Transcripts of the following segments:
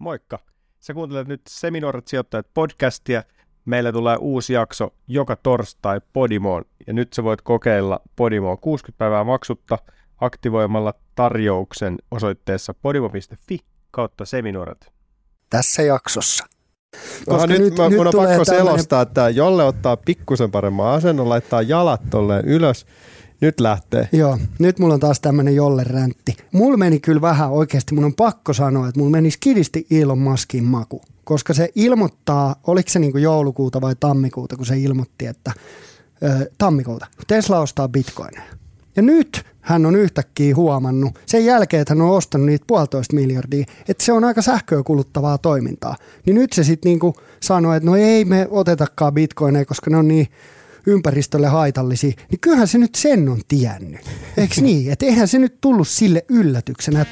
Moikka! Sä kuuntelet nyt Seminoorat sijoittajat podcastia. Meillä tulee uusi jakso joka torstai Podimoon ja nyt sä voit kokeilla Podimoa 60 päivää maksutta aktivoimalla tarjouksen osoitteessa podimo.fi kautta seminoorat. Tässä jaksossa. Koska nyt, nyt, mä, nyt mun on pakko tämmönen... selostaa, että Jolle ottaa pikkusen paremman asennon, laittaa jalat tolleen ylös. Nyt lähtee. Joo, nyt mulla on taas tämmönen jolle räntti. Mulla meni kyllä vähän oikeasti, mun on pakko sanoa, että mulla meni skidisti Elon Muskin maku. Koska se ilmoittaa, oliko se niinku joulukuuta vai tammikuuta, kun se ilmoitti, että ö, tammikuuta, Tesla ostaa bitcoineja. Ja nyt hän on yhtäkkiä huomannut, sen jälkeen, että hän on ostanut niitä puolitoista miljardia, että se on aika sähköä kuluttavaa toimintaa. Niin nyt se sitten niinku sanoi, että no ei me otetakaan bitcoineja, koska ne on niin ympäristölle haitallisia, niin kyllähän se nyt sen on tiennyt. Eikö niin? Että eihän se nyt tullut sille yllätyksenä.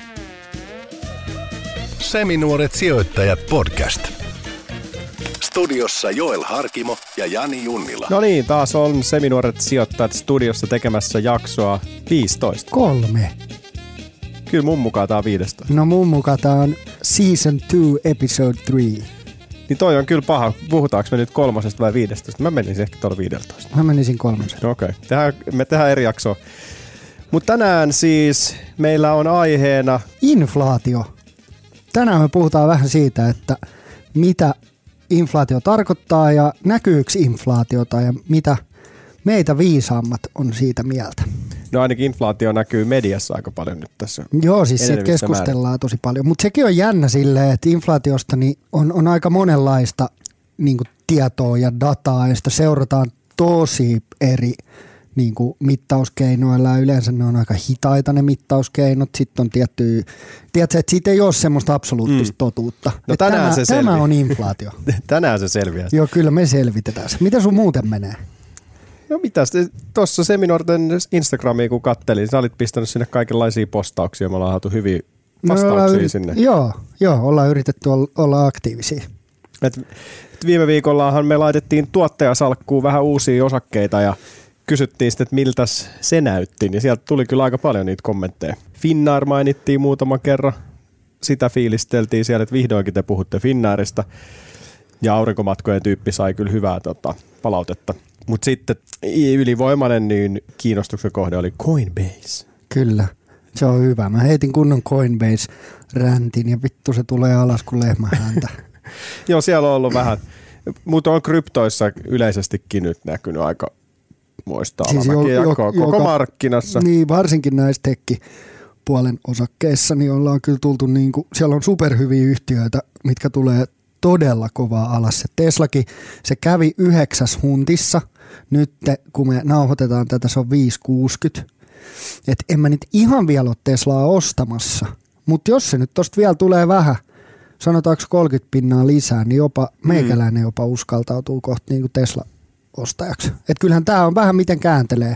Seminuoret sijoittajat podcast. Studiossa Joel Harkimo ja Jani Junnila. No niin, taas on Seminuoret sijoittajat studiossa tekemässä jaksoa 15. Kolme. Kyllä mun mukaan tää on 15. No mun mukaan tää on Season 2, Episode 3. Niin toi on kyllä paha. Puhutaanko me nyt kolmosesta vai viidestosta? Mä menisin ehkä tuolla 15. Mä menisin kolmosesta. No okei, okay. me tehdään eri jaksoa. Mutta tänään siis meillä on aiheena... Inflaatio. Tänään me puhutaan vähän siitä, että mitä inflaatio tarkoittaa ja näkyykö inflaatiota ja mitä meitä viisaammat on siitä mieltä. No ainakin inflaatio näkyy mediassa aika paljon nyt tässä. Joo, siis siitä keskustellaan määrin. tosi paljon. Mutta sekin on jännä silleen, että inflaatiosta niin on, on aika monenlaista niin tietoa ja dataa ja sitä seurataan tosi eri niin kuin mittauskeinoilla yleensä ne on aika hitaita ne mittauskeinot. Sitten on tietty, tiedätkö, että siitä ei ole semmoista absoluuttista mm. totuutta. No tänään tämä, se tämä on inflaatio. tänään se selviää. Joo, kyllä me selvitetään se. Mitä sun muuten menee? No mitä tuossa Seminorten Instagramiin kun kattelin, sä olit pistänyt sinne kaikenlaisia postauksia, me ollaan saatu hyviä vastauksia yrit- sinne. Joo, joo, ollaan yritetty olla aktiivisia. Et viime viikollahan me laitettiin tuottajasalkkuun vähän uusia osakkeita ja kysyttiin sitten, että miltä se näytti, niin sieltä tuli kyllä aika paljon niitä kommentteja. Finnair mainittiin muutama kerran, sitä fiilisteltiin siellä, että vihdoinkin te puhutte Finnairista, ja aurinkomatkojen tyyppi sai kyllä hyvää tota, palautetta. Mutta sitten ylivoimainen niin kiinnostuksen kohde oli Coinbase. Kyllä, se on hyvä. Mä heitin kunnon Coinbase-räntin ja vittu se tulee alas kuin lehmä häntä. Joo, siellä on ollut vähän, mutta on kryptoissa yleisestikin nyt näkynyt aika muista siis jo, jo, koko joka, markkinassa. Niin, varsinkin näissä tekki puolen osakkeissa, niin ollaan kyllä tultu, niin kuin, siellä on superhyviä yhtiöitä, mitkä tulee todella kovaa alas. Se Teslakin, se kävi yhdeksäs huntissa, nyt kun me nauhoitetaan tätä, se on 560. Et en mä nyt ihan vielä ole Teslaa ostamassa, mutta jos se nyt tosta vielä tulee vähän, sanotaanko 30 pinnaa lisää, niin jopa mm. meikäläinen jopa uskaltautuu kohta niin Tesla ostajaksi. Et kyllähän tämä on vähän miten kääntelee,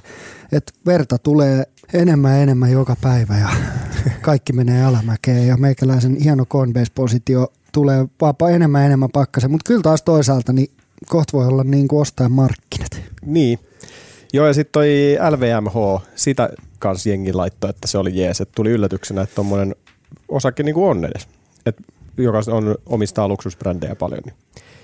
että verta tulee enemmän ja enemmän joka päivä ja kaikki menee alamäkeen ja meikäläisen hieno Coinbase-positio tulee vapa enemmän ja enemmän pakkasen, mutta kyllä taas toisaalta niin kohta voi olla niin kuin ostajan markkinat. Niin. Joo, ja sitten toi LVMH, sitä kanssa jengi laittoi, että se oli jees, että tuli yllätyksenä, että tuommoinen osake niin kuin on edes, et, joka on, omistaa luksusbrändejä paljon, niin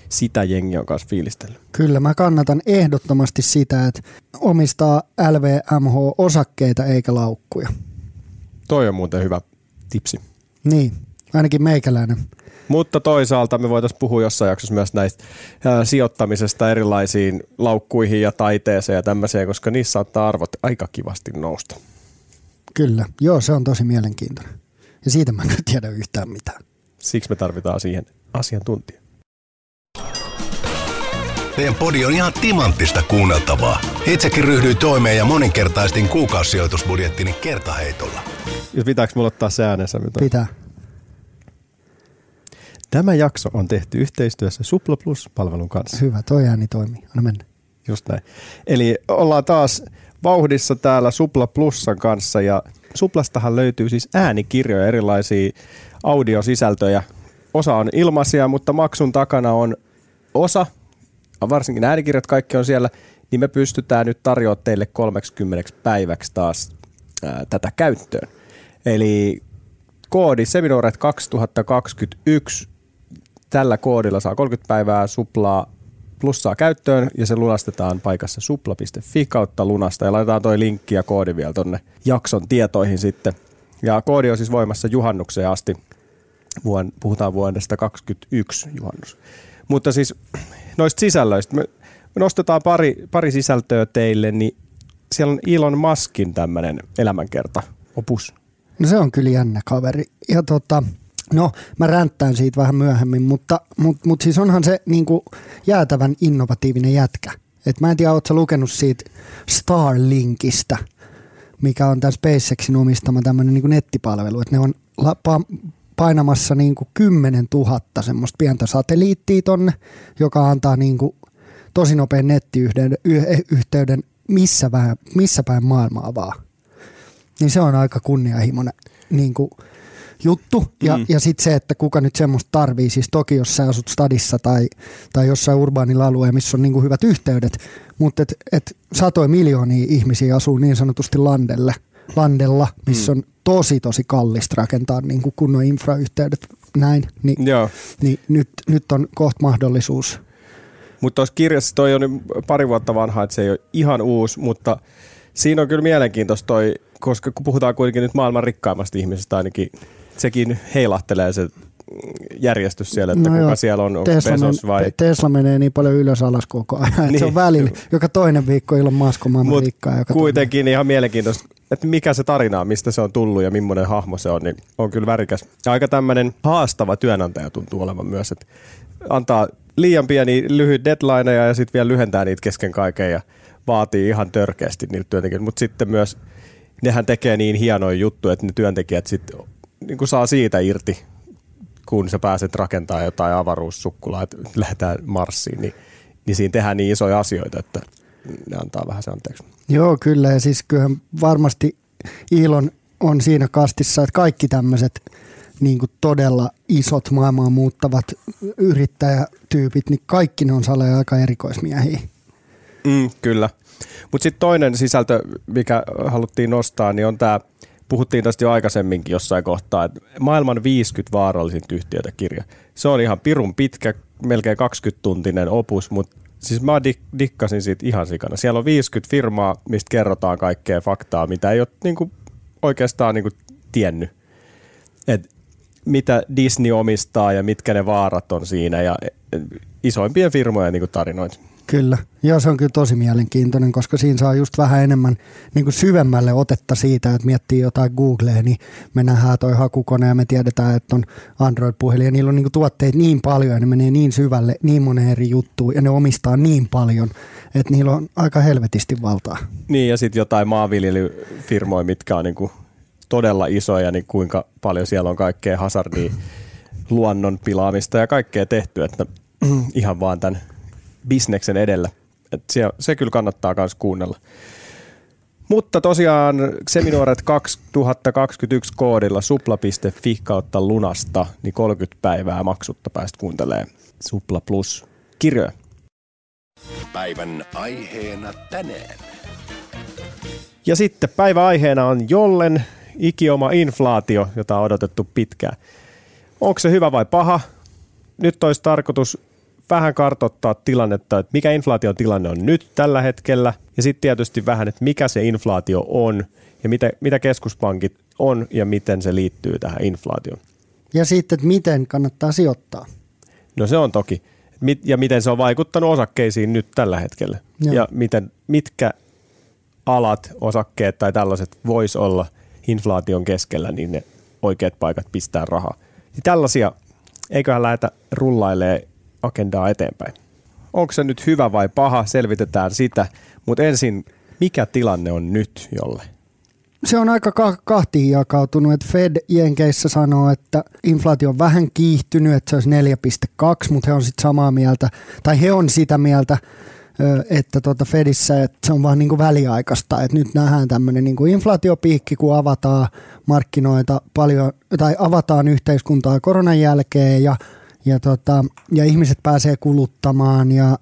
sitä jengi on kanssa fiilistellyt. Kyllä, mä kannatan ehdottomasti sitä, että omistaa LVMH-osakkeita eikä laukkuja. Toi on muuten hyvä tipsi. Niin, ainakin meikäläinen. Mutta toisaalta me voitaisiin puhua jossain jaksossa myös näistä ää, sijoittamisesta erilaisiin laukkuihin ja taiteeseen ja tämmöiseen, koska niissä saattaa arvot aika kivasti nousta. Kyllä, joo se on tosi mielenkiintoinen. Ja siitä mä en tiedä yhtään mitään. Siksi me tarvitaan siihen asiantuntija. Teidän podi on ihan timanttista kuunneltavaa. Itsekin ryhdyin toimeen ja moninkertaistin kuukausisijoitusbudjettini kertaheitolla. Jos pitääkö mulla ottaa se äänensä? Mitä? Pitää. Tämä jakso on tehty yhteistyössä Supla Plus-palvelun kanssa. Hyvä, toi ääni toimii. Anna mennä. Just näin. Eli ollaan taas vauhdissa täällä Supla Plusan kanssa ja Suplastahan löytyy siis äänikirjoja, erilaisia audiosisältöjä. Osa on ilmaisia, mutta maksun takana on osa, varsinkin äänikirjat kaikki on siellä, niin me pystytään nyt tarjoamaan teille 30 päiväksi taas ää, tätä käyttöön. Eli koodi Seminooret 2021 tällä koodilla saa 30 päivää suplaa plussaa käyttöön ja se lunastetaan paikassa supla.fi kautta lunasta ja laitetaan toi linkki ja koodi vielä tonne jakson tietoihin sitten. Ja koodi on siis voimassa juhannukseen asti. Vuon, puhutaan vuodesta 2021 juhannus. Mutta siis noista sisällöistä, me nostetaan pari, pari sisältöä teille, niin siellä on Elon Muskin tämmöinen elämänkerta, opus. No se on kyllä jännä kaveri. Ja tota, no mä ränttään siitä vähän myöhemmin, mutta, mutta, mutta siis onhan se niin kuin jäätävän innovatiivinen jätkä. Et mä en tiedä, ootko lukenut siitä Starlinkista, mikä on tämän SpaceXin omistama tämmöinen niin nettipalvelu. Että ne on painamassa niin kuin 10 000 semmoista pientä satelliittia tonne, joka antaa niin kuin tosi nopean nettiyhteyden missä, vähän, missä päin maailmaa vaan. Niin se on aika kunnianhimoinen niin kuin, juttu. Ja, mm. ja sitten se, että kuka nyt semmoista tarvii, siis toki jos sä asut stadissa tai, tai jossain urbaanilla alueella, missä on niin kuin hyvät yhteydet, mutta et, et satoja miljoonia ihmisiä asuu niin sanotusti landelle, landella, missä mm. on tosi tosi kallista rakentaa niin kuin kunnon infrayhteydet näin, niin, Joo. niin nyt, nyt on kohta mahdollisuus. Mutta tuossa kirjassa toi on pari vuotta vanha, että se ei ole ihan uusi, mutta siinä on kyllä mielenkiintoista toi, koska kun puhutaan kuitenkin nyt maailman rikkaimmasta ihmisestä ainakin, sekin heilahtelee se järjestys siellä, että no kuka joo, siellä on, onko Tesla, Bezos vai... Tesla menee niin paljon ylös alas koko ajan, niin. se on välillä, joka toinen viikko ilman Musk maailman rikkaa. Joka kuitenkin tunne. ihan mielenkiintoista, että mikä se tarina on, mistä se on tullut ja millainen hahmo se on, niin on kyllä värikäs. Aika tämmöinen haastava työnantaja tuntuu olevan myös, että antaa liian pieni lyhyt deadlineja ja sitten vielä lyhentää niitä kesken kaiken ja vaatii ihan törkeästi niiltä työntekijöiltä, mutta sitten myös nehän tekee niin hienoja juttuja, että ne työntekijät sitten niin saa siitä irti, kun sä pääset rakentamaan jotain avaruussukkulaa, että lähdetään Marsiin, niin, niin siinä tehdään niin isoja asioita, että ne antaa vähän se anteeksi. Joo, kyllä. Ja siis kyllähän varmasti Ilon on siinä kastissa, että kaikki tämmöiset niin kuin todella isot maailmaa muuttavat yrittäjätyypit, niin kaikki ne on saleja aika erikoismiehiä. Mm, kyllä. Mutta sitten toinen sisältö, mikä haluttiin nostaa, niin on tämä, puhuttiin tästä jo aikaisemminkin jossain kohtaa, että maailman 50 vaarallisinta yhtiötä kirja. Se on ihan pirun pitkä, melkein 20-tuntinen opus, mutta siis mä dik- dikkasin siitä ihan sikana. Siellä on 50 firmaa, mistä kerrotaan kaikkea faktaa, mitä ei ole niinku oikeastaan niinku tiennyt. Et mitä Disney omistaa ja mitkä ne vaarat on siinä ja isoimpien firmojen niin tarinoita. Kyllä, ja se on kyllä tosi mielenkiintoinen, koska siinä saa just vähän enemmän niin kuin syvemmälle otetta siitä, että miettii jotain Googlea, niin me nähdään toi hakukone ja me tiedetään, että on Android-puhelin ja niillä on niin kuin tuotteet niin paljon ja ne menee niin syvälle, niin monen eri juttuun ja ne omistaa niin paljon, että niillä on aika helvetisti valtaa. Niin ja sitten jotain maanviljelyfirmoja, mitkä on niin kuin todella isoja, niin kuinka paljon siellä on kaikkea hazardia, luonnon pilaamista ja kaikkea tehty, että ihan vaan tämän bisneksen edellä. Et se, se kyllä kannattaa myös kuunnella. Mutta tosiaan Seminuoret 2021 koodilla supla.fi kautta lunasta, niin 30 päivää maksutta päästä kuuntelemaan Supla Plus kirjoja. Päivän aiheena tänään. Ja sitten päivän aiheena on Jollen ikioma inflaatio, jota on odotettu pitkään. Onko se hyvä vai paha? Nyt olisi tarkoitus vähän kartoittaa tilannetta, että mikä inflaation tilanne on nyt tällä hetkellä, ja sitten tietysti vähän, että mikä se inflaatio on, ja mitä, mitä keskuspankit on, ja miten se liittyy tähän inflaatioon. Ja sitten, että miten kannattaa sijoittaa. No se on toki. Ja miten se on vaikuttanut osakkeisiin nyt tällä hetkellä. Joo. Ja miten, mitkä alat, osakkeet tai tällaiset vois olla – inflaation keskellä, niin ne oikeat paikat pistää rahaa. Niin tällaisia, eiköhän lähdetä rullailee agendaa eteenpäin. Onko se nyt hyvä vai paha, selvitetään sitä, mutta ensin, mikä tilanne on nyt jolle? Se on aika ka- kahtiin jakautunut, että Fed Jenkeissä sanoo, että inflaatio on vähän kiihtynyt, että se olisi 4,2, mutta he on sitten samaa mieltä, tai he on sitä mieltä, että tuota Fedissä että se on vaan niin kuin väliaikaista, että nyt nähdään tämmöinen niin kuin inflaatiopiikki, kun avataan markkinoita paljon, tai avataan yhteiskuntaa koronan jälkeen ja, ja, tota, ja ihmiset pääsee kuluttamaan ja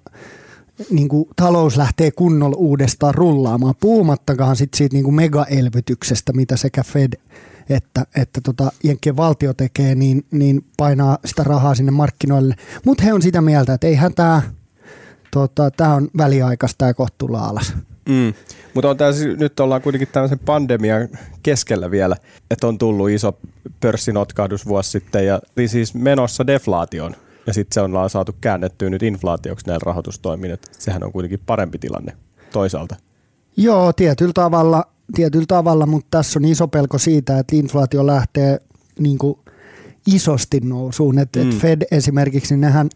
niin kuin talous lähtee kunnolla uudestaan rullaamaan, puhumattakaan sit siitä niin kuin megaelvytyksestä, mitä sekä Fed että, että tota, Jenkkien valtio tekee, niin, niin painaa sitä rahaa sinne markkinoille. Mutta he on sitä mieltä, että eihän tämä tota, on väliaikaista ja kohtuulla alas. Mm. Mutta on tässä, nyt ollaan kuitenkin tämmöisen pandemian keskellä vielä, että on tullut iso pörssinotkahdus vuosi sitten ja siis menossa deflaation ja sitten se on saatu käännettyä nyt inflaatioksi näillä rahoitustoimin, sehän on kuitenkin parempi tilanne toisaalta. Joo, tietyllä tavalla, tietyllä tavalla mutta tässä on iso pelko siitä, että inflaatio lähtee niin kuin isosti nousuun. Et, mm. et Fed esimerkiksi, niin nehän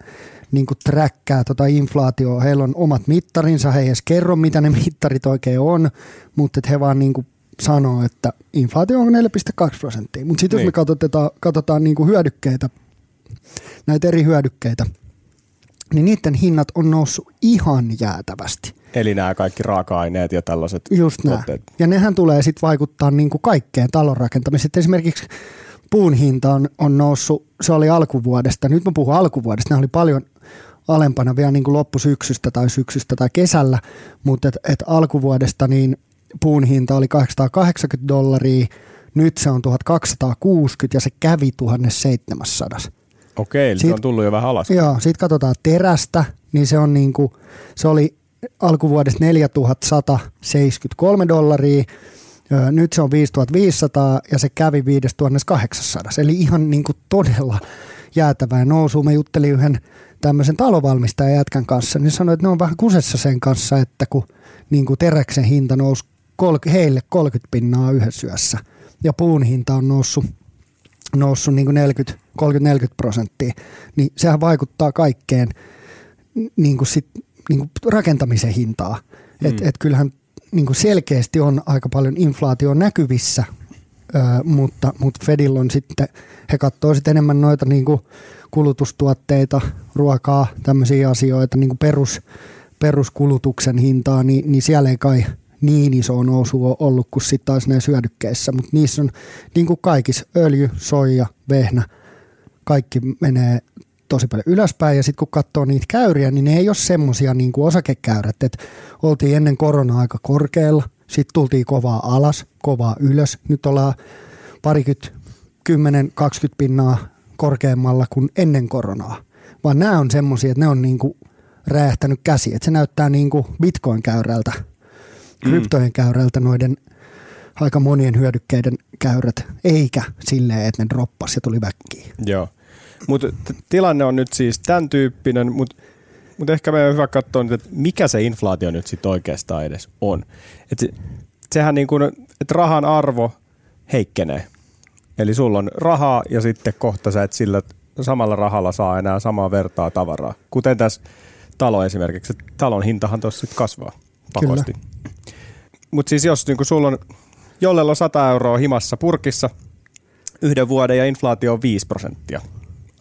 niin kuin träkkää tota inflaatioa. Heillä on omat mittarinsa, he ei edes kerro, mitä ne mittarit oikein on, mutta he vaan niin kuin sanoo, että inflaatio on 4,2 prosenttia. Mutta sitten niin. jos me katsotaan, katsotaan niin kuin hyödykkeitä, näitä eri hyödykkeitä, niin niiden hinnat on noussut ihan jäätävästi. Eli nämä kaikki raaka-aineet ja tällaiset Just nämä. Ja nehän tulee sitten vaikuttaa niin kuin kaikkeen talon rakentamiseen. Esimerkiksi puun hinta on, on noussut, se oli alkuvuodesta, nyt mä puhun alkuvuodesta, ne oli paljon alempana vielä niin kuin loppusyksystä tai syksystä tai kesällä, mutta et, et alkuvuodesta niin puun hinta oli 880 dollaria, nyt se on 1260 ja se kävi 1700. Okei, eli sit, se on tullut jo vähän alas. Joo, sitten katsotaan terästä, niin se on niin kuin, se oli alkuvuodesta 4173 dollaria, nyt se on 5500 ja se kävi 5800, eli ihan niin kuin todella jäätävää nousua. Mä juttelin yhden tämmöisen talovalmistajan jätkän kanssa, niin sanoi, että ne on vähän kusessa sen kanssa, että kun niin kuin teräksen hinta nousi kol- heille 30 pinnaa yhdessä yössä ja puun hinta on noussut, noussut niin kuin 40, 30-40 prosenttia, niin sehän vaikuttaa kaikkeen niin kuin sit, niin kuin rakentamisen hintaa. Mm. Et, et kyllähän niin kuin selkeästi on aika paljon inflaatio näkyvissä, mutta, mutta Fedillä on sitten, he katsoo sitten enemmän noita niin kuin kulutustuotteita, ruokaa, tämmöisiä asioita, niin kuin perus, peruskulutuksen hintaa, niin, niin siellä ei kai niin iso nousu ole ollut kuin sitten taas näissä hyödykkeissä, mutta niissä on niin kuin kaikissa öljy, soija, vehnä, kaikki menee tosi paljon ylöspäin ja sitten kun katsoo niitä käyriä, niin ne ei ole semmoisia niin kuin osakekäyrät, että oltiin ennen koronaa aika korkealla, sitten tultiin kovaa alas, kovaa ylös, nyt ollaan parikymmentä, 10-20 pinnaa korkeammalla kuin ennen koronaa, vaan nämä on semmoisia, että ne on niin kuin räjähtänyt käsi, että se näyttää niin kuin bitcoin-käyrältä, mm. kryptojen käyrältä noiden aika monien hyödykkeiden käyrät, eikä silleen, että ne droppas ja tuli väkkiin. Joo. Mutta tilanne on nyt siis tämän tyyppinen, mutta mut ehkä meidän on hyvä katsoa että mikä se inflaatio nyt sitten oikeastaan edes on. Et sehän niin kuin, että rahan arvo heikkenee. Eli sulla on rahaa ja sitten kohta sä et sillä samalla rahalla saa enää samaa vertaa tavaraa. Kuten tässä talo esimerkiksi. Talon hintahan tuossa sitten kasvaa pakosti. Mutta siis jos niin sulla on jollella on 100 euroa himassa purkissa yhden vuoden ja inflaatio on 5 prosenttia,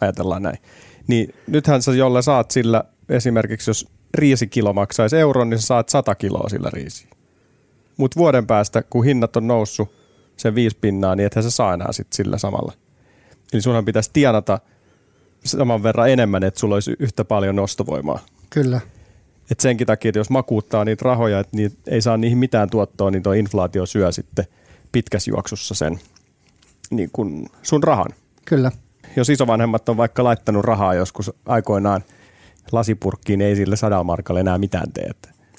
ajatellaan näin. Niin nythän sä jolle saat sillä esimerkiksi, jos riisikilo maksaisi euron, niin sä saat 100 kiloa sillä riisiä. Mutta vuoden päästä, kun hinnat on noussut sen viisi pinnaa, niin ethän sä saa enää sit sillä samalla. Eli sunhan pitäisi tienata saman verran enemmän, että sulla olisi yhtä paljon ostovoimaa. Kyllä. Et senkin takia, että jos makuuttaa niitä rahoja, että niitä ei saa niihin mitään tuottoa, niin tuo inflaatio syö sitten pitkässä juoksussa sen niin kun sun rahan. Kyllä jos isovanhemmat on vaikka laittanut rahaa joskus aikoinaan lasipurkkiin, niin ei sille sadalla markalle enää mitään tee.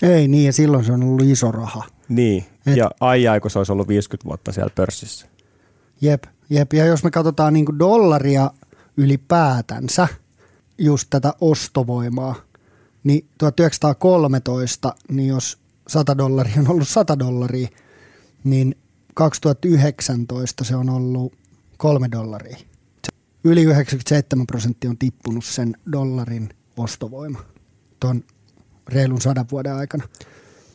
Ei niin, ja silloin se on ollut iso raha. Niin, Et... ja ai kun se olisi ollut 50 vuotta siellä pörssissä. Jep, jep. ja jos me katsotaan niin dollaria ylipäätänsä, just tätä ostovoimaa, niin 1913, niin jos 100 dollaria on ollut 100 dollaria, niin 2019 se on ollut 3 dollaria yli 97 prosenttia on tippunut sen dollarin ostovoima tuon reilun sadan vuoden aikana.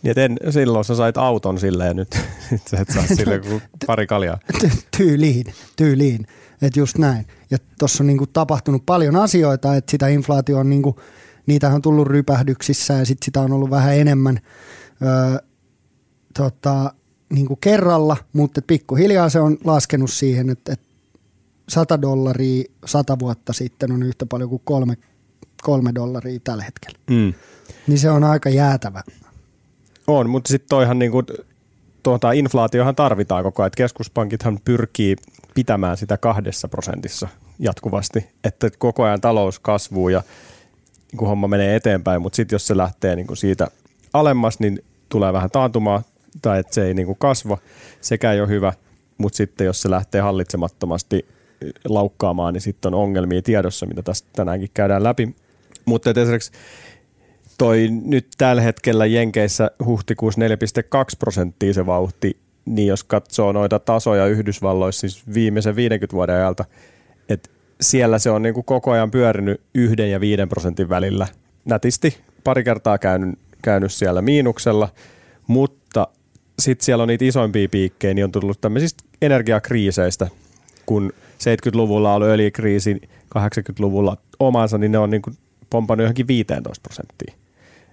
Niin en, silloin sä sait auton silleen nyt, nyt sä et saa sille kuin pari kaljaa. Tyyliin, tyyliin. Että just näin. Ja tuossa on niinku tapahtunut paljon asioita, että sitä inflaatio on niinku, niitä on tullut rypähdyksissä ja sitten sitä on ollut vähän enemmän öö, tota, niinku kerralla, mutta pikkuhiljaa se on laskenut siihen, että, että 100 dollaria 100 vuotta sitten on yhtä paljon kuin kolme, kolme dollaria tällä hetkellä. Mm. Niin se on aika jäätävä. On, mutta sitten toihan niinku, tuota, inflaatiohan tarvitaan koko ajan. Että keskuspankithan pyrkii pitämään sitä kahdessa prosentissa jatkuvasti, että koko ajan talous kasvuu ja niin kuin homma menee eteenpäin, mutta sitten jos se lähtee niin kuin siitä alemmas, niin tulee vähän taantumaa tai että se ei niin kuin kasva, sekä ei ole hyvä, mutta sitten jos se lähtee hallitsemattomasti laukkaamaan, niin sitten on ongelmia tiedossa, mitä tästä tänäänkin käydään läpi. Mutta esimerkiksi toi nyt tällä hetkellä Jenkeissä huhtikuussa 4,2 prosenttia se vauhti, niin jos katsoo noita tasoja Yhdysvalloissa siis viimeisen 50 vuoden ajalta, että siellä se on niin kuin koko ajan pyörinyt yhden ja viiden prosentin välillä. Nätisti pari kertaa käynyt, käynyt siellä miinuksella, mutta sitten siellä on niitä isoimpia piikkejä, niin on tullut tämmöisistä energiakriiseistä, kun 70-luvulla oli öljykriisi, 80-luvulla omansa, niin ne on niin kuin pompannut johonkin 15 prosenttia.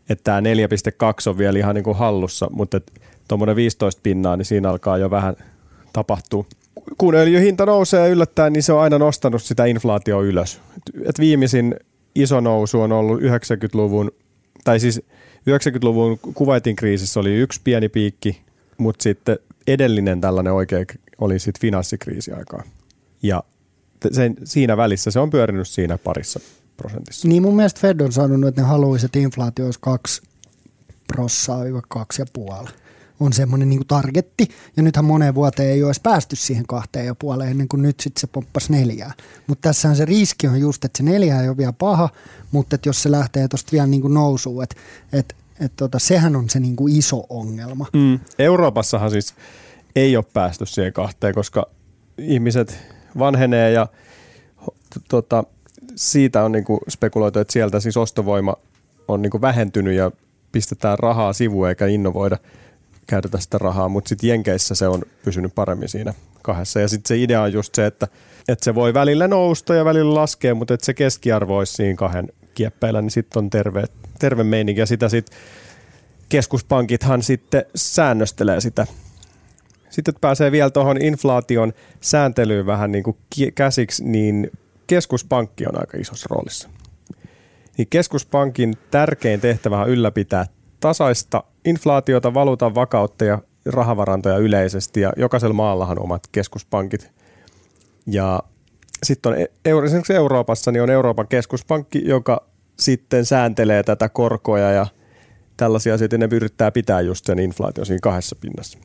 Että tämä 4,2 on vielä ihan niin kuin hallussa, mutta tuommoinen 15 pinnaa, niin siinä alkaa jo vähän tapahtua. Kun öljyhinta nousee yllättäen, niin se on aina nostanut sitä inflaatio ylös. Et viimeisin iso nousu on ollut 90-luvun, tai siis 90-luvun Kuwaitin kriisissä oli yksi pieni piikki, mutta sitten edellinen tällainen oikein oli sitten finanssikriisi aikaa. Ja sen, siinä välissä se on pyörinyt siinä parissa prosentissa. Niin mun mielestä Fed on sanonut, että ne haluaisi, että inflaatio olisi kaksi prossaa kaksi ja puoli on semmoinen niin targetti. Ja nythän moneen vuoteen ei olisi päästy siihen kahteen ja puoleen ennen kuin nyt sitten se poppasi neljää. Mutta tässähän se riski on just, että se neljä ei ole vielä paha, mutta että jos se lähtee tuosta vielä niin nousuun, että et, et tota, sehän on se niin kuin iso ongelma. Mm. Euroopassahan siis ei ole päästy siihen kahteen, koska ihmiset vanhenee ja tota, siitä on niinku spekuloitu, että sieltä siis ostovoima on niinku vähentynyt ja pistetään rahaa sivuun eikä innovoida käytetä sitä rahaa, mutta sitten Jenkeissä se on pysynyt paremmin siinä kahdessa. Ja sitten se idea on just se, että, että se voi välillä nousta ja välillä laskea, mutta että se keskiarvo olisi siinä kahden kieppeillä, niin sitten on terve, terve meininki. Ja sitä sitten keskuspankithan sitten säännöstelee sitä. Sitten pääsee vielä tuohon inflaation sääntelyyn vähän niin kuin käsiksi, niin keskuspankki on aika isossa roolissa. Niin keskuspankin tärkein tehtävä on ylläpitää tasaista inflaatiota, valuutan vakautta ja rahavarantoja yleisesti ja jokaisella maallahan on omat keskuspankit. Ja sitten on e- esimerkiksi Euroopassa niin on Euroopan keskuspankki, joka sitten sääntelee tätä korkoja ja tällaisia asioita, ne yrittää pitää just sen inflaation siinä kahdessa pinnassa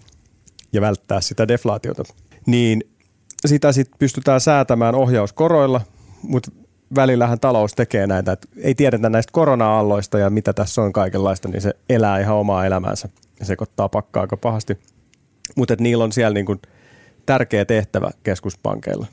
ja välttää sitä deflaatiota. Niin sitä sitten pystytään säätämään ohjauskoroilla, mutta välillähän talous tekee näitä, että ei tiedetä näistä korona-alloista ja mitä tässä on kaikenlaista, niin se elää ihan omaa elämäänsä ja sekoittaa pakkaa aika pahasti. Mutta niillä on siellä niinku tärkeä tehtävä keskuspankeilla.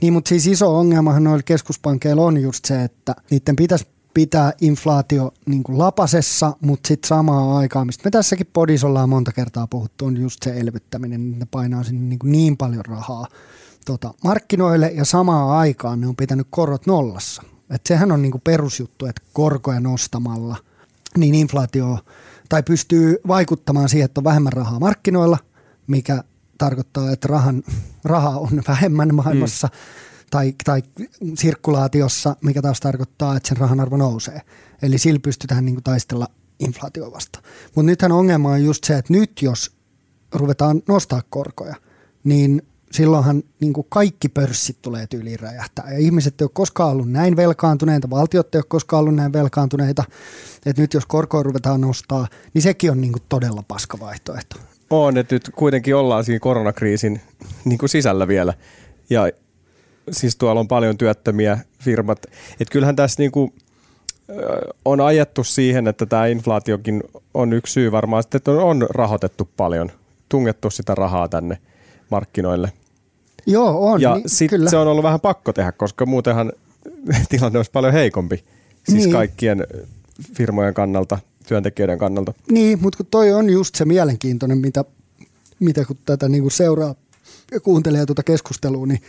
Niin, mutta siis iso ongelmahan noilla keskuspankeilla on just se, että niiden pitäisi pitää inflaatio niin kuin lapasessa, mutta sitten samaan aikaan, mistä me tässäkin podissa ollaan monta kertaa puhuttu, on just se elvyttäminen, ne painaa sinne niin, kuin niin paljon rahaa tota, markkinoille ja samaan aikaan ne on pitänyt korot nollassa. Et sehän on niin kuin perusjuttu, että korkoja nostamalla niin inflaatio tai pystyy vaikuttamaan siihen, että on vähemmän rahaa markkinoilla, mikä tarkoittaa, että rahan, rahaa on vähemmän maailmassa. Mm tai, tai sirkulaatiossa, mikä taas tarkoittaa, että sen rahan arvo nousee. Eli sillä pystytään niin kuin taistella inflaatio vasta. Mutta nythän ongelma on just se, että nyt jos ruvetaan nostaa korkoja, niin silloinhan niin kuin kaikki pörssit tulee tyyliin räjähtää. Ja ihmiset ei ole koskaan ollut näin velkaantuneita, valtiot ei ole koskaan ollut näin velkaantuneita. Että nyt jos korkoa ruvetaan nostaa, niin sekin on niin kuin todella paska vaihtoehto. On, että nyt kuitenkin ollaan siinä koronakriisin niin kuin sisällä vielä. Ja siis tuolla on paljon työttömiä firmat. Että kyllähän tässä niin kuin, on ajettu siihen, että tämä inflaatiokin on yksi syy varmaan, että on rahoitettu paljon, tungettu sitä rahaa tänne markkinoille. Joo, on. Ja niin, sitten se on ollut vähän pakko tehdä, koska muutenhan tilanne olisi paljon heikompi. Siis niin. kaikkien firmojen kannalta, työntekijöiden kannalta. Niin, mutta kun toi on just se mielenkiintoinen, mitä, mitä kun tätä niin kuin seuraa ja kuuntelee tuota keskustelua, niin,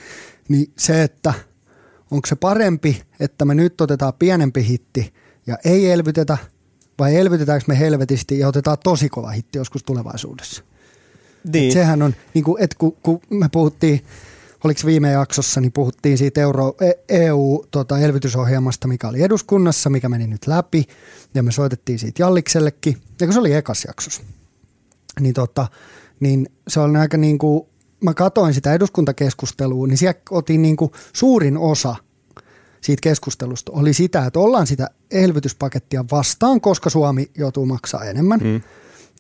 niin se, että onko se parempi, että me nyt otetaan pienempi hitti ja ei elvytetä, vai elvytetäänkö me helvetisti ja otetaan tosi kova hitti joskus tulevaisuudessa. Niin. Et sehän on, niin kuin, että kun, kun me puhuttiin, oliko viime jaksossa, niin puhuttiin siitä Euro, EU-elvytysohjelmasta, tota, mikä oli eduskunnassa, mikä meni nyt läpi, ja me soitettiin siitä Jalliksellekin, ja kun se oli ekas jaksossa, niin tota, niin se on aika niin kuin, mä katoin sitä eduskuntakeskustelua, niin siellä otin niin kuin suurin osa siitä keskustelusta oli sitä, että ollaan sitä elvytyspakettia vastaan, koska Suomi joutuu maksaa enemmän. Mm.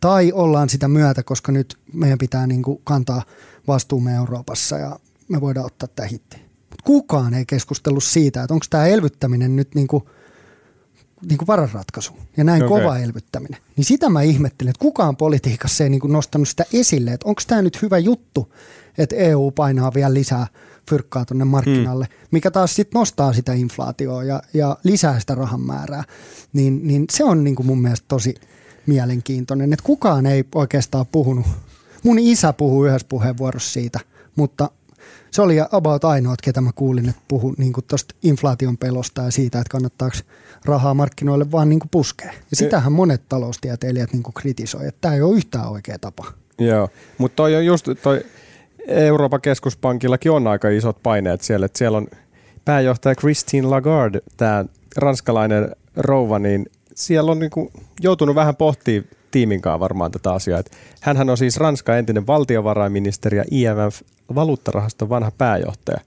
Tai ollaan sitä myötä, koska nyt meidän pitää niin kuin kantaa vastuumme Euroopassa ja me voidaan ottaa tämä hitti. Kukaan ei keskustellut siitä, että onko tämä elvyttäminen nyt niin kuin – niin kuin paras ratkaisu ja näin okay. kova elvyttäminen. Niin sitä mä ihmettelin, että kukaan politiikassa ei niin kuin nostanut sitä esille, että onko tämä nyt hyvä juttu, että EU painaa vielä lisää fyrkkaa tuonne markkinalle, hmm. mikä taas sitten nostaa sitä inflaatioa ja, ja lisää sitä rahan määrää. Niin, niin se on niin kuin mun mielestä tosi mielenkiintoinen, että kukaan ei oikeastaan puhunut. Mun isä puhui yhdessä puheenvuorossa siitä, mutta se oli about ainoat, ketä mä kuulin, että puhu niin tuosta inflaation pelosta ja siitä, että kannattaako rahaa markkinoille vaan niin puskea. Ja sitähän monet taloustieteilijät niin kritisoi, että tämä ei ole yhtään oikea tapa. Joo, mutta toi on just toi Euroopan keskuspankillakin on aika isot paineet siellä, että siellä on pääjohtaja Christine Lagarde, tämä ranskalainen rouva, niin siellä on niin joutunut vähän pohtimaan tiimin kanssa varmaan tätä asiaa. hänhän on siis Ranskan entinen valtiovarainministeri ja IMF valuuttarahaston vanha pääjohtaja.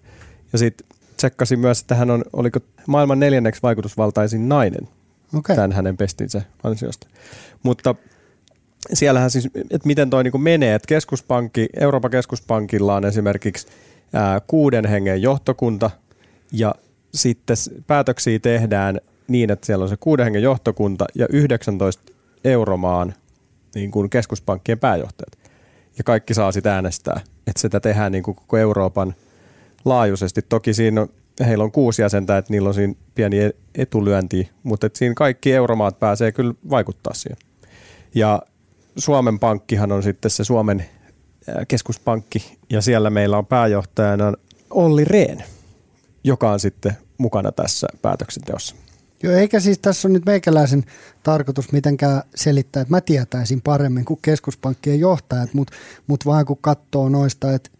Ja sitten tsekkasin myös, että hän on, oliko maailman neljänneksi vaikutusvaltaisin nainen okay. tämän hänen pestinsä ansiosta. Mutta siellähän siis, että miten toi niin menee, että keskuspankki, Euroopan keskuspankilla on esimerkiksi ää, kuuden hengen johtokunta ja sitten päätöksiä tehdään niin, että siellä on se kuuden hengen johtokunta ja 19 euromaan niin kuin keskuspankkien pääjohtajat. Ja kaikki saa sitä äänestää, että sitä tehdään niin kuin koko Euroopan laajuisesti. Toki siinä on, heillä on kuusi jäsentä, että niillä on siinä pieni e- etulyönti, mutta että siinä kaikki euromaat pääsee kyllä vaikuttaa siihen. Ja Suomen pankkihan on sitten se Suomen keskuspankki, ja siellä meillä on pääjohtajana Olli Rehn, joka on sitten mukana tässä päätöksenteossa. Joo, eikä siis tässä on nyt meikäläisen tarkoitus mitenkään selittää, että mä tietäisin paremmin kuin keskuspankkien johtajat, mutta mut vaan kun katsoo noista, että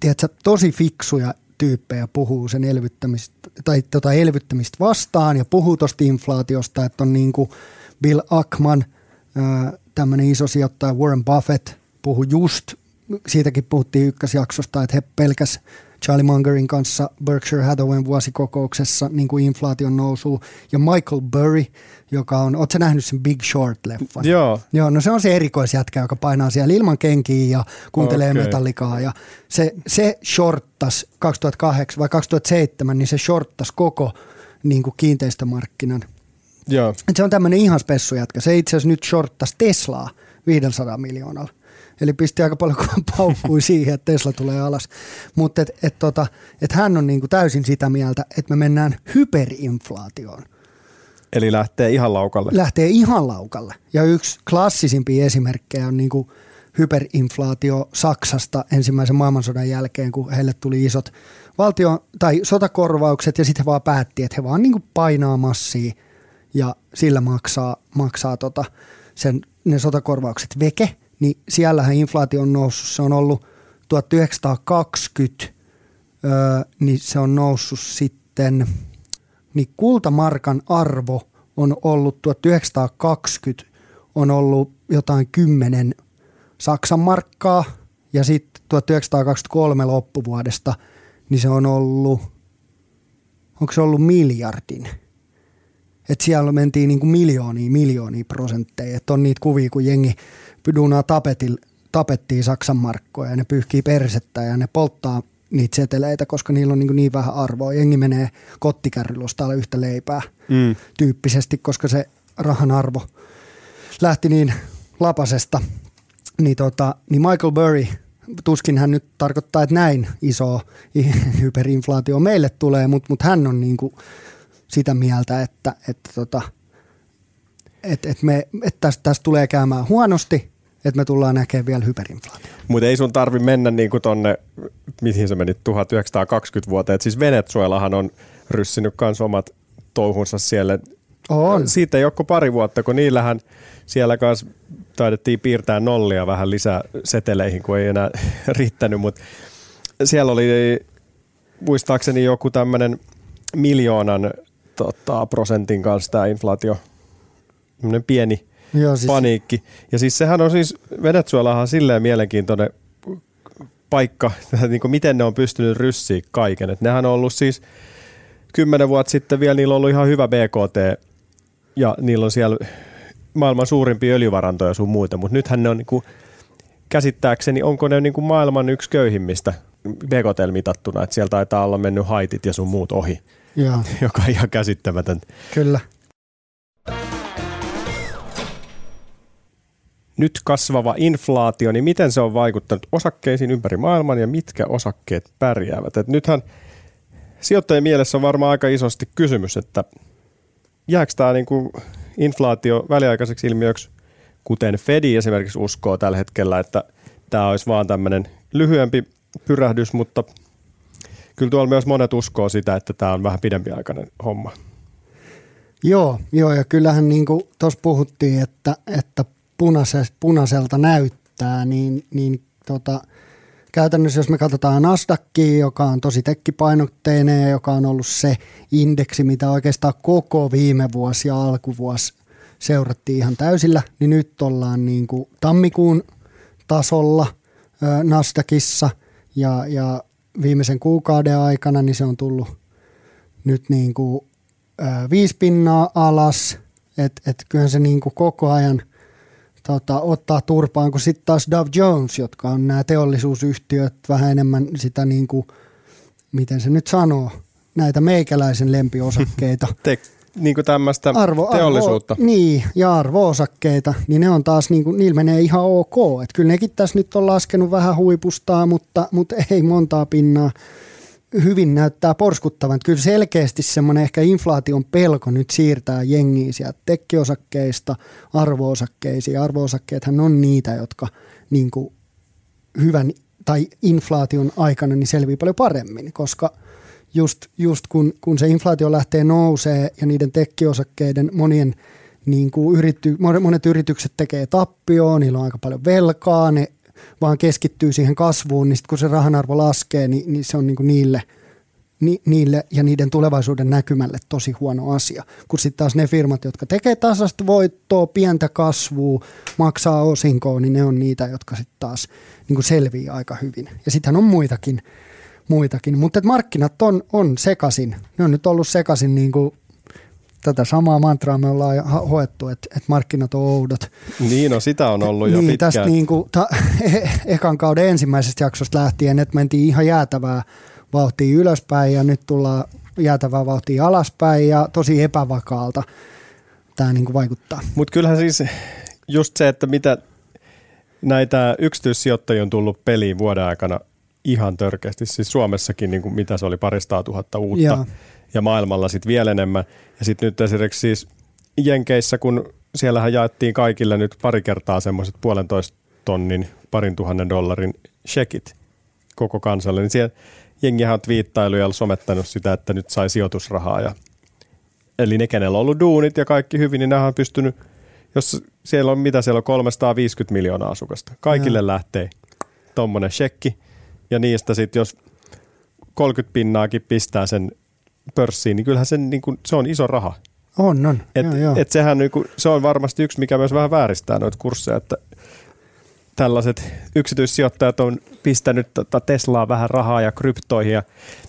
tiedätkö, tosi fiksuja tyyppejä puhuu sen elvyttämistä, tai tota elvyttämistä vastaan ja puhuu tuosta inflaatiosta, että on niin kuin Bill Ackman, tämmöinen iso sijoittaja Warren Buffett, puhu just, siitäkin puhuttiin ykkösjaksosta, että he pelkäs Charlie Mungerin kanssa Berkshire Hathawayn vuosikokouksessa niin kuin inflaation nousu ja Michael Burry, joka on, ootko nähnyt sen Big Short-leffan? Joo. Joo, no se on se erikoisjätkä, joka painaa siellä ilman kenkiä ja kuuntelee okay. metallikaa ja se, se shorttas 2008 vai 2007, niin se shorttas koko niin kuin kiinteistömarkkinan. Joo. Et se on tämmöinen ihan spessujätkä. Se itse asiassa nyt shorttas Teslaa 500 miljoonalla. Eli pisti aika paljon paukkui siihen, että Tesla tulee alas. Mutta et, et tota, et hän on niinku täysin sitä mieltä, että me mennään hyperinflaatioon. Eli lähtee ihan laukalle. Lähtee ihan laukalle. Ja yksi klassisimpia esimerkkejä on niinku hyperinflaatio Saksasta ensimmäisen maailmansodan jälkeen, kun heille tuli isot valtio- tai sotakorvaukset ja sitten he vaan päätti, että he vaan niinku painaa massia ja sillä maksaa, maksaa tota sen, ne sotakorvaukset veke – niin siellähän inflaatio on noussut. Se on ollut 1920, öö, niin se on noussut sitten, niin kultamarkan arvo on ollut 1920, on ollut jotain 10 Saksan markkaa ja sitten 1923 loppuvuodesta, niin se on ollut, onko se ollut miljardin? Että siellä mentiin niin kuin miljoonia, miljoonia prosentteja. Että on niitä kuvia, kun jengi duunaa tapetil, tapettiin Saksan markkoja ja ne pyyhkii persettä ja ne polttaa niitä seteleitä, koska niillä on niin, niin vähän arvoa. Jengi menee kottikärryllä yhtä leipää mm. tyyppisesti, koska se rahan arvo lähti niin lapasesta. Niin, tota, niin Michael Burry, tuskin hän nyt tarkoittaa, että näin iso hyperinflaatio meille tulee, mutta mut hän on niin kuin sitä mieltä, että, että, tota, että, että, me, että tästä, tästä tulee käymään huonosti että me tullaan näkemään vielä hyperinflaatio. Mutta ei sun tarvi mennä niin kuin tonne, mihin se meni, 1920 vuoteen. Et siis Venezuelahan on ryssinyt myös omat touhunsa siellä. On. Siitä ei ole pari vuotta, kun niillähän siellä kanssa taidettiin piirtää nollia vähän lisää seteleihin, kun ei enää riittänyt, mutta siellä oli muistaakseni joku tämmöinen miljoonan tota, prosentin kanssa tämä inflaatio, pieni Joo, siis... paniikki. Ja siis sehän on siis, Venezuelahan silleen mielenkiintoinen paikka, niin kuin miten ne on pystynyt ryssiä kaiken. Et nehän on ollut siis kymmenen vuotta sitten vielä, niillä on ollut ihan hyvä BKT ja niillä on siellä maailman suurimpia öljyvarantoja sun muita, mutta nythän ne on niin kuin, käsittääkseni, onko ne niin kuin maailman yksi köyhimmistä BKT mitattuna, että sieltä taitaa olla mennyt haitit ja sun muut ohi, Joo. joka on ihan käsittämätön. Kyllä. Nyt kasvava inflaatio, niin miten se on vaikuttanut osakkeisiin ympäri maailman ja mitkä osakkeet pärjäävät? Et nythän sijoittajien mielessä on varmaan aika isosti kysymys, että jääkö tämä niinku inflaatio väliaikaiseksi ilmiöksi, kuten Fedi esimerkiksi uskoo tällä hetkellä, että tämä olisi vaan tämmöinen lyhyempi pyrähdys, mutta kyllä tuolla myös monet uskoo sitä, että tämä on vähän pidempiaikainen homma. Joo, joo ja kyllähän niin kuin tuossa puhuttiin, että, että punaiselta näyttää, niin, niin tota, käytännössä jos me katsotaan Nasdaqia, joka on tosi tekkipainotteinen ja joka on ollut se indeksi, mitä oikeastaan koko viime vuosi ja alkuvuosi seurattiin ihan täysillä, niin nyt ollaan niin kuin tammikuun tasolla Nasdaqissa ja, ja viimeisen kuukauden aikana niin se on tullut nyt niin kuin, viisi pinnaa alas, että et kyllähän se niin kuin koko ajan tota, ottaa turpaan, kun sitten taas Dow Jones, jotka on nämä teollisuusyhtiöt, vähän enemmän sitä niin kuin, miten se nyt sanoo, näitä meikäläisen lempiosakkeita. Te, niin kuin tämmöistä arvo, teollisuutta. Arvo, niin, ja arvoosakkeita, niin ne on taas, niin kuin, niillä menee ihan ok. Että kyllä nekin tässä nyt on laskenut vähän huipustaa, mutta, mutta ei montaa pinnaa hyvin näyttää porskuttavan. Kyllä selkeästi semmoinen ehkä inflaation pelko nyt siirtää jengiä sieltä tekkiosakkeista arvoosakkeisiin. Arvoosakkeethan on niitä, jotka niin kuin hyvän tai inflaation aikana niin selvii paljon paremmin, koska just, just kun, kun se inflaatio lähtee nousee ja niiden tekkiosakkeiden monien niin kuin yrity, monet yritykset tekee tappioon, niillä on aika paljon velkaa, ne vaan keskittyy siihen kasvuun, niin sitten kun se rahanarvo laskee, niin, niin se on niin kuin niille, ni, niille ja niiden tulevaisuuden näkymälle tosi huono asia. Kun sitten taas ne firmat, jotka tekee tasasta voittoa, pientä kasvua, maksaa osinkoa, niin ne on niitä, jotka sitten taas niin kuin selviää aika hyvin. Ja sittenhän on muitakin, muitakin. mutta markkinat on, on sekasin. Ne on nyt ollut sekasin niin kuin tätä samaa mantraa me ollaan hoettu, että, että markkinat on oudot. Niin, no sitä on ollut jo niin, pitkään. Tästä niin kuin, ta, e, ekan kauden ensimmäisestä jaksosta lähtien, että mentiin ihan jäätävää vauhtia ylöspäin ja nyt tullaan jäätävää vauhtia alaspäin ja tosi epävakaalta tämä niin kuin vaikuttaa. Mutta kyllähän siis just se, että mitä näitä yksityissijoittajia on tullut peliin vuoden aikana ihan törkeästi, siis Suomessakin niin kuin mitä se oli paristaa tuhatta uutta. Joo ja maailmalla sitten vielä enemmän. Ja sitten nyt esimerkiksi siis Jenkeissä, kun siellähän jaettiin kaikille nyt pari kertaa semmoiset puolentoista tonnin, parin tuhannen dollarin shekit koko kansalle, niin siellä jengihän on twiittailu ja somettanut sitä, että nyt sai sijoitusrahaa. Ja, eli ne, kenellä on ollut duunit ja kaikki hyvin, niin nämä on pystynyt, jos siellä on, mitä siellä on, 350 miljoonaa asukasta. Kaikille ja. lähtee tuommoinen shekki, ja niistä sitten, jos 30 pinnaakin pistää sen pörssiin, niin kyllähän se, niin kuin, se on iso raha. On, on. Et, joo, joo. Et sehän niin kuin, se on varmasti yksi, mikä myös vähän vääristää noita kursseja, että tällaiset yksityissijoittajat on pistänyt tota Teslaa vähän rahaa ja kryptoihin. Ja,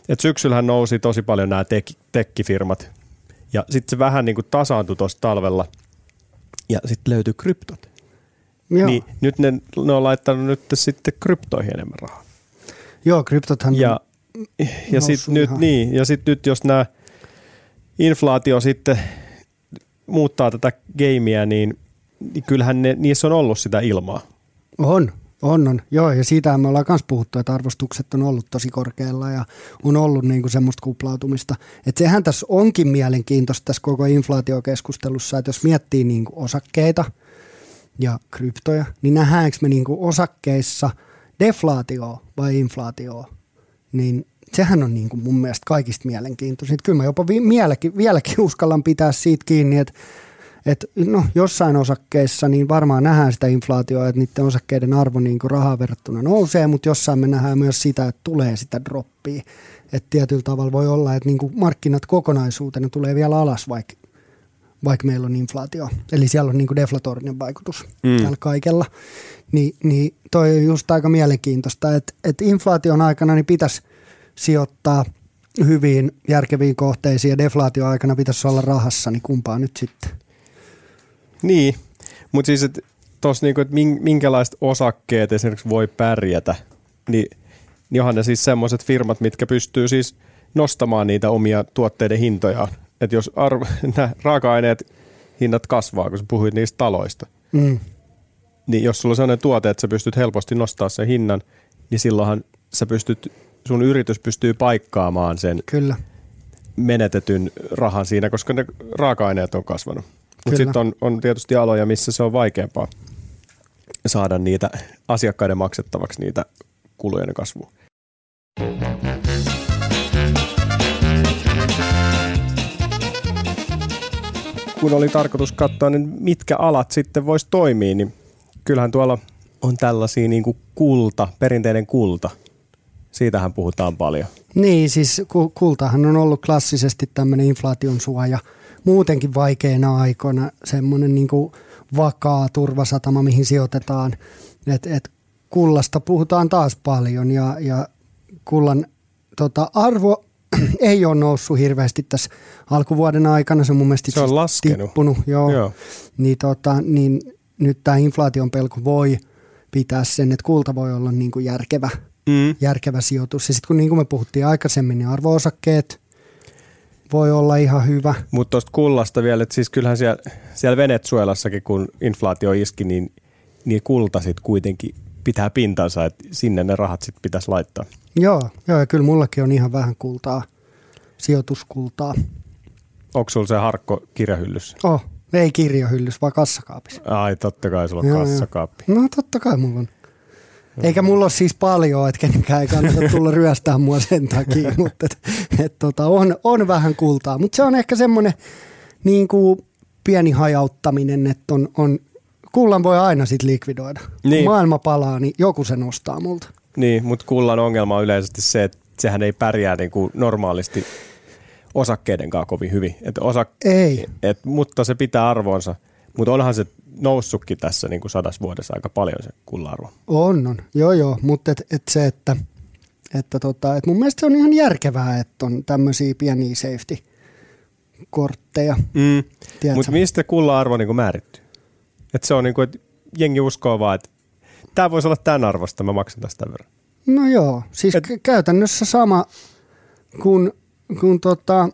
et syksyllähän nousi tosi paljon nämä tek, tekkifirmat. Ja sitten se vähän niin kuin tasaantui tuossa talvella. Ja sitten löytyi kryptot. Joo. Niin nyt ne, ne on laittanut nyt sitten kryptoihin enemmän rahaa. Joo, kryptothan ja ja sitten nyt, niin, ja sit nyt jos nämä inflaatio sitten muuttaa tätä gameia, niin, niin kyllähän ne, niissä on ollut sitä ilmaa. On, on, on. Joo, ja siitä me ollaan myös puhuttu, että arvostukset on ollut tosi korkealla ja on ollut niin kuin semmoista kuplautumista. Että sehän tässä onkin mielenkiintoista tässä koko inflaatiokeskustelussa, että jos miettii niin kuin osakkeita ja kryptoja, niin nähdäänkö me niin kuin osakkeissa deflaatioa vai inflaatioa? niin sehän on niin kuin mun mielestä kaikista mielenkiintoisinta. Kyllä mä jopa vi- vieläkin, uskallan pitää siitä kiinni, että että no, jossain osakkeissa niin varmaan nähdään sitä inflaatioa, että niiden osakkeiden arvo niin kuin rahaa verrattuna nousee, mutta jossain me nähdään myös sitä, että tulee sitä droppia. Että tietyllä tavalla voi olla, että niin kuin markkinat kokonaisuutena tulee vielä alas, vaikka vaikka meillä on inflaatio. Eli siellä on niin kuin deflatorinen vaikutus mm. tällä kaikella. Ni, niin toi on just aika mielenkiintoista, että, että inflaation aikana niin pitäisi sijoittaa hyviin järkeviin kohteisiin ja deflaatioaikana pitäisi olla rahassa, niin kumpaa nyt sitten? Niin, mutta siis että tuossa niinku, että minkälaiset osakkeet esimerkiksi voi pärjätä, niin, niin onhan ne siis semmoiset firmat, mitkä pystyy siis nostamaan niitä omia tuotteiden hintoja. Että jos arvo, nämä raaka-aineet hinnat kasvaa, kun sä puhuit niistä taloista, mm. niin jos sulla on sellainen tuote, että sä pystyt helposti nostamaan sen hinnan, niin silloinhan sä pystyt, sun yritys pystyy paikkaamaan sen Kyllä. menetetyn rahan siinä, koska ne raaka-aineet on kasvanut. Mutta sitten on, on tietysti aloja, missä se on vaikeampaa saada niitä asiakkaiden maksettavaksi niitä kulujen kasvua. Kun oli tarkoitus katsoa, niin mitkä alat sitten voisi toimia, niin kyllähän tuolla on tällaisia niin kuin kulta, perinteinen kulta. Siitähän puhutaan paljon. Niin, siis kultahan on ollut klassisesti tämmöinen inflaation suoja – muutenkin vaikeina aikoina semmoinen niin kuin vakaa turvasatama, mihin sijoitetaan. Et, et kullasta puhutaan taas paljon ja, ja kullan tota, arvo ei ole noussut hirveästi tässä alkuvuoden aikana. Se on mun mielestä se on laskenut. tippunut. Joo. joo. Niin, tota, niin nyt tämä inflaation pelko voi pitää sen, että kulta voi olla niin kuin järkevä, mm. järkevä sijoitus. Ja sitten kun niin kuin me puhuttiin aikaisemmin, niin arvoosakkeet – voi olla ihan hyvä. Mutta tuosta kullasta vielä, että siis kyllähän siellä, siellä Venezuelassakin, kun inflaatio iski, niin, niin kulta sitten kuitenkin pitää pintansa, että sinne ne rahat sitten pitäisi laittaa. Joo, joo, ja kyllä mullakin on ihan vähän kultaa, sijoituskultaa. Onko sulla se harkko kirjahyllyssä? Oh, ei kirjahyllys, vaan kassakaapissa. Ai, totta kai sulla on joo, kassakaappi. Joo. No totta kai mulla on. Eikä mulla ole siis paljon, että kenenkään ei kannata tulla ryöstää mua sen takia, mutta et, et, tota, on, on vähän kultaa. Mutta se on ehkä semmoinen niin kuin pieni hajauttaminen, että on, on, kullan voi aina sitten likvidoida. Niin. Kun maailma palaa, niin joku se nostaa multa. Niin, mutta kullan ongelma on yleisesti se, että sehän ei pärjää niin kuin normaalisti osakkeiden kanssa kovin hyvin. Et osak- ei. Et, mutta se pitää arvoonsa. Mutta onhan se noussutkin tässä niin kuin sadas vuodessa aika paljon se kullarvo. On, on. Joo, joo. Mutta et, et se, että, että tota, et mun mielestä se on ihan järkevää, että on tämmöisiä pieniä safety-kortteja. Mm. Mutta mistä kulla-arvo niin määrittyy? Et se on niin kuin, että jengi uskoo vaan, että tämä voisi olla tämän arvosta, mä maksan tästä verran. No joo, siis Et, käytännössä sama kuin kun tota,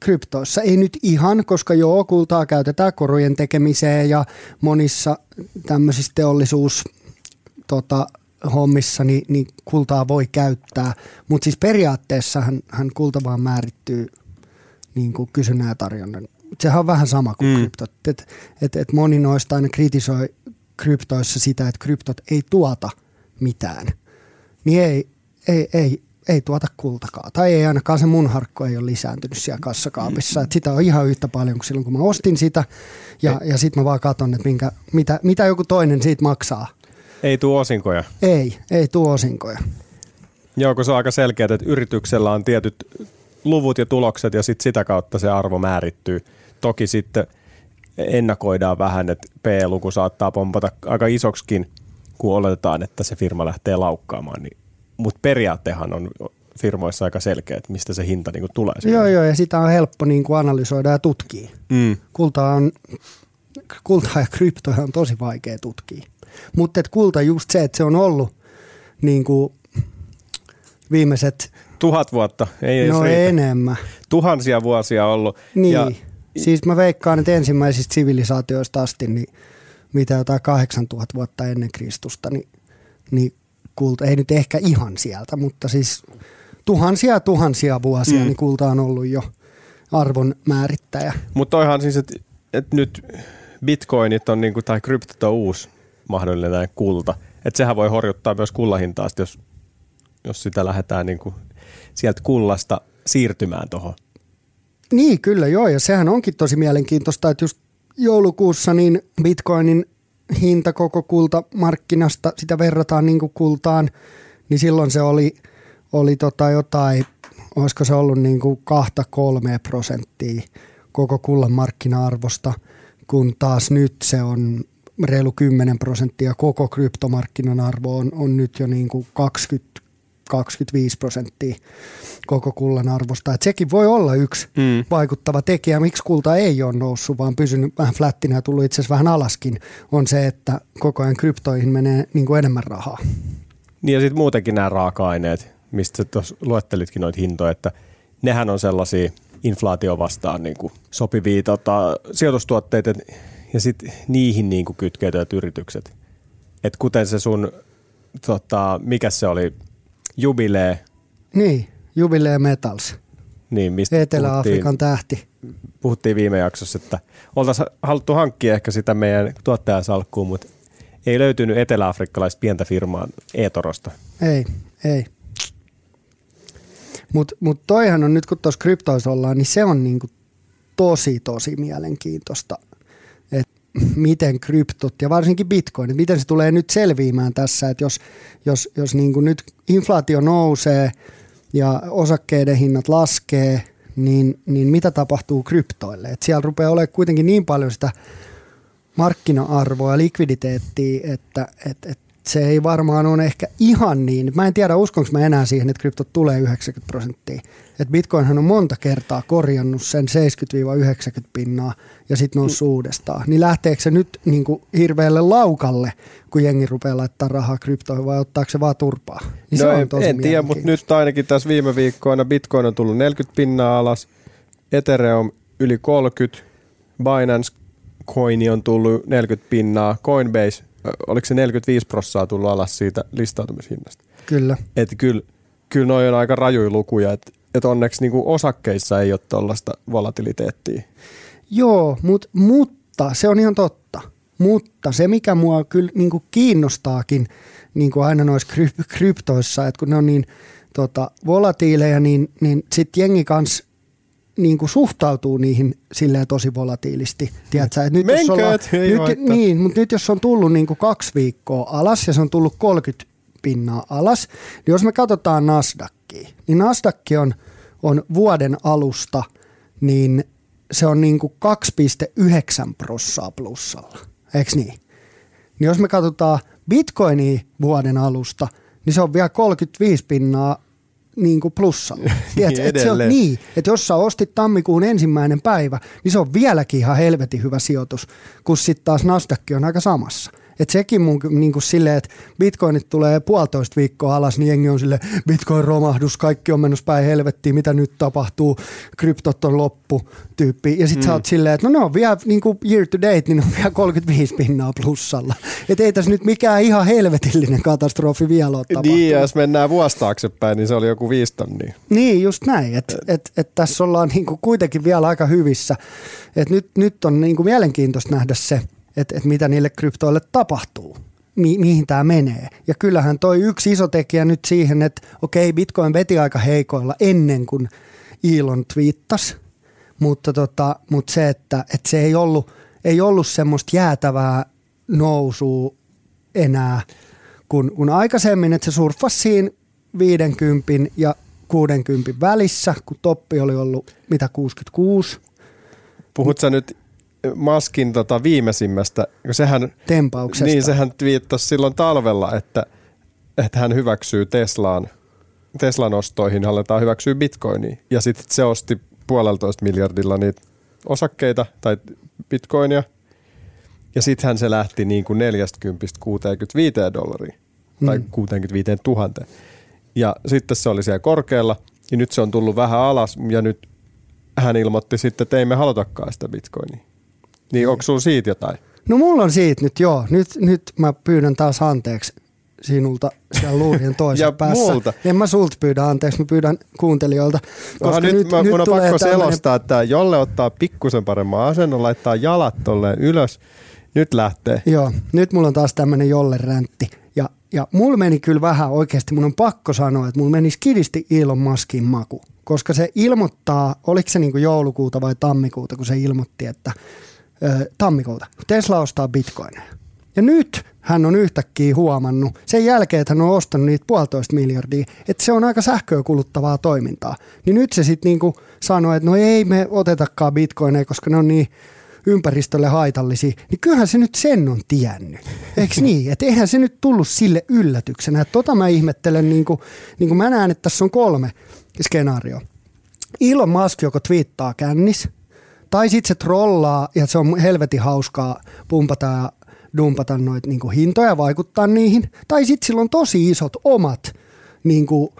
kryptoissa. Ei nyt ihan, koska joo, kultaa käytetään korujen tekemiseen ja monissa tämmöisissä teollisuus tota, hommissa niin, niin kultaa voi käyttää. Mutta siis periaatteessa hän, hän kulta vaan määrittyy niin kuin kysynnän ja tarjonnan. Sehän on vähän sama kuin mm. kryptot. Et, et, et moni noista aina kritisoi kryptoissa sitä, että kryptot ei tuota mitään. Niin ei, ei, ei, ei tuota kultakaan. Tai ei ainakaan se mun harkko ei ole lisääntynyt siellä kassakaapissa. Et sitä on ihan yhtä paljon kuin silloin, kun mä ostin sitä. Ja, ja sitten mä vaan katson, että minkä, mitä, mitä joku toinen siitä maksaa. Ei tuo osinkoja. Ei, ei tuo osinkoja. Joo, kun se on aika selkeää, että yrityksellä on tietyt luvut ja tulokset ja sit sitä kautta se arvo määrittyy. Toki sitten ennakoidaan vähän, että P-luku saattaa pompata aika isoksikin, kun oletetaan, että se firma lähtee laukkaamaan, niin mutta periaattehan on firmoissa aika selkeä, että mistä se hinta niin kuin tulee. Joo, joo, ja sitä on helppo niin kuin analysoida ja tutkia. Mm. Kulta on, kulta ja kryptoja on tosi vaikea tutkia. Mutta kulta just se, että se on ollut niin kuin viimeiset... Tuhat vuotta, ei No enemmän. Tuhansia vuosia ollut. Niin, ja... siis mä veikkaan, että ensimmäisistä sivilisaatioista asti, niin mitä jotain 8000 vuotta ennen Kristusta, niin, niin kulta, ei nyt ehkä ihan sieltä, mutta siis tuhansia tuhansia vuosia, mm. niin kulta on ollut jo arvon määrittäjä. Mutta toihan siis, että et nyt bitcoinit on niinku, tai kryptot on uusi mahdollinen kulta. Että sehän voi horjuttaa myös kullahintaa, jos, jos sitä lähdetään niinku sieltä kullasta siirtymään tuohon. Niin, kyllä joo, ja sehän onkin tosi mielenkiintoista, että just joulukuussa niin bitcoinin hinta koko kultamarkkinasta, sitä verrataan niin kuin kultaan, niin silloin se oli, oli tota jotain, olisiko se ollut niin kuin kahta kolme prosenttia koko kullan markkina-arvosta, kun taas nyt se on reilu 10 prosenttia koko kryptomarkkinan arvo on, on nyt jo niin kuin 20 25 prosenttia koko kullan arvosta. Et sekin voi olla yksi mm. vaikuttava tekijä, miksi kulta ei ole noussut, vaan pysynyt vähän flättinä ja tullut itse asiassa vähän alaskin, on se, että koko ajan kryptoihin menee niin kuin enemmän rahaa. Niin ja sitten muutenkin nämä raaka-aineet, mistä tuossa luettelitkin noita hintoja, että nehän on sellaisia inflaatio vastaan niin kuin sopivia tota, sijoitustuotteita ja sitten niihin niin kuin kytkeytyvät yritykset. Et kuten se sun, tota, mikä se oli, Jubilee. Niin, Jubilee Metals. Niin, mistä Etelä-Afrikan tähti. Puhuttiin viime jaksossa, että oltaisiin haluttu hankkia ehkä sitä meidän tuottajasalkkuun, mutta ei löytynyt etelä-afrikkalaista pientä firmaa Etorosta. Ei, ei. Mutta mut toihan on nyt, kun tuossa kryptoissa ollaan, niin se on niinku tosi, tosi mielenkiintoista, miten kryptot ja varsinkin bitcoin, miten se tulee nyt selviämään tässä, että jos, jos, jos niinku nyt inflaatio nousee ja osakkeiden hinnat laskee, niin, niin mitä tapahtuu kryptoille? Et siellä rupeaa olemaan kuitenkin niin paljon sitä markkina-arvoa ja likviditeettiä, että et, et se ei varmaan ole ehkä ihan niin. Mä en tiedä, uskonko mä enää siihen, että kryptot tulee 90 prosenttia. Et Bitcoinhan on monta kertaa korjannut sen 70-90 pinnaa ja sitten noussut mm. uudestaan. Niin lähteekö se nyt niin kuin hirveälle laukalle, kun jengi rupeaa laittaa rahaa kryptoihin vai ottaako se vaan turpaa? Niin no se on tosi en tiedä, mutta nyt ainakin tässä viime viikkoina Bitcoin on tullut 40 pinnaa alas, Ethereum yli 30, Binance Coin on tullut 40 pinnaa, Coinbase oliko se 45 prossaa tullut alas siitä listautumishinnasta. Kyllä. Että kyllä, kyllä noi on aika rajuja lukuja, että et onneksi niinku osakkeissa ei ole tuollaista volatiliteettia. Joo, mut, mutta se on ihan totta. Mutta se, mikä mua kyllä niinku kiinnostaakin niinku aina noissa kryp- kryptoissa, että kun ne on niin tota, volatiileja, niin, niin sitten jengi kanssa niin kuin suhtautuu niihin silleen tosi volatiilisti. Tiedätkö, että nyt Menkät, jos ollaan, nyt, niin, mutta nyt jos on tullut niin kuin kaksi viikkoa alas ja se on tullut 30 pinnaa alas, niin jos me katsotaan Nasdaqia, niin Nasdaq on, on vuoden alusta, niin se on niin kuin 2,9 prossaa plussalla, eikö niin? Niin jos me katsotaan Bitcoinia vuoden alusta, niin se on vielä 35 pinnaa niin kuin plussalla. Tiedätkö, niin että se on, niin, että jos sä ostit tammikuun ensimmäinen päivä, niin se on vieläkin ihan helvetin hyvä sijoitus, kun sitten taas Nasdaq on aika samassa. Että sekin mun niin kuin silleen, että bitcoinit tulee puolitoista viikkoa alas, niin jengi on sille bitcoin romahdus, kaikki on menossa päin helvettiin, mitä nyt tapahtuu, kryptot on loppu tyyppi. Ja sitten mm. sä oot silleen, että no ne on vielä niin kuin year to date, niin ne on vielä 35 pinnaa plussalla. Että ei tässä nyt mikään ihan helvetillinen katastrofi vielä ole tapahtunut. Niin, jos mennään vuosi taaksepäin, niin se oli joku viisi tonnia. Niin, just näin. Että et, et tässä ollaan niin kuin kuitenkin vielä aika hyvissä. Et nyt, nyt on niin kuin mielenkiintoista nähdä se, että, että mitä niille kryptoille tapahtuu, mi- mihin tämä menee. Ja kyllähän toi yksi iso tekijä nyt siihen, että okei, Bitcoin veti aika heikoilla ennen kuin Elon twiittasi, mutta, tota, mutta se, että, että se ei ollut, ei ollut semmoista jäätävää nousua enää, kun, kun aikaisemmin, että se surffasi siinä 50 ja 60 välissä, kun toppi oli ollut mitä 66. Puhut nyt Maskin tota viimeisimmästä, kun sehän, Tempauksesta. Niin, sehän twiittasi silloin talvella, että, että hän hyväksyy Teslaan, Teslan ostoihin, aletaan hyväksyä bitcoinia. Ja sitten se osti puoleltoista miljardilla niitä osakkeita tai bitcoinia. Ja sittenhän se lähti niin kuin 40 65 dollaria tai mm. 65 000. Ja sitten se oli siellä korkealla ja nyt se on tullut vähän alas ja nyt hän ilmoitti sitten, että ei me halutakaan sitä bitcoinia. Niin onko sulla siitä jotain? No mulla on siitä nyt joo. Nyt, nyt mä pyydän taas anteeksi sinulta siellä luurien toisessa ja päässä. Multa. En mä sulta pyydä anteeksi, mä pyydän kuuntelijoilta. Koska nyt, nyt, mä, nyt mun on pakko selostaa, että Jolle ottaa pikkusen paremman asennon, laittaa jalat tolleen ylös. Nyt lähtee. Joo, nyt mulla on taas tämmönen Jolle räntti. Ja, ja mulla meni kyllä vähän oikeasti, mun on pakko sanoa, että mulla meni skidisti Elon Muskin maku. Koska se ilmoittaa, oliko se niin joulukuuta vai tammikuuta, kun se ilmoitti, että tammikuuta. Tesla ostaa bitcoineja. Ja nyt hän on yhtäkkiä huomannut, sen jälkeen, että hän on ostanut niitä puolitoista miljardia, että se on aika sähköä kuluttavaa toimintaa. Niin nyt se sitten niinku sanoi, että no ei me otetakaan bitcoineja, koska ne on niin ympäristölle haitallisia, niin kyllähän se nyt sen on tiennyt. Eikö niin? Että eihän se nyt tullut sille yllätyksenä. Että tota mä ihmettelen, niin kuin, niin kuin mä näen, että tässä on kolme skenaario. Elon Musk joko twiittaa kännis, tai sitten se trollaa ja se on helvetin hauskaa pumpata ja dumpata noita niin kuin hintoja ja vaikuttaa niihin. Tai sitten sillä on tosi isot omat niin kuin,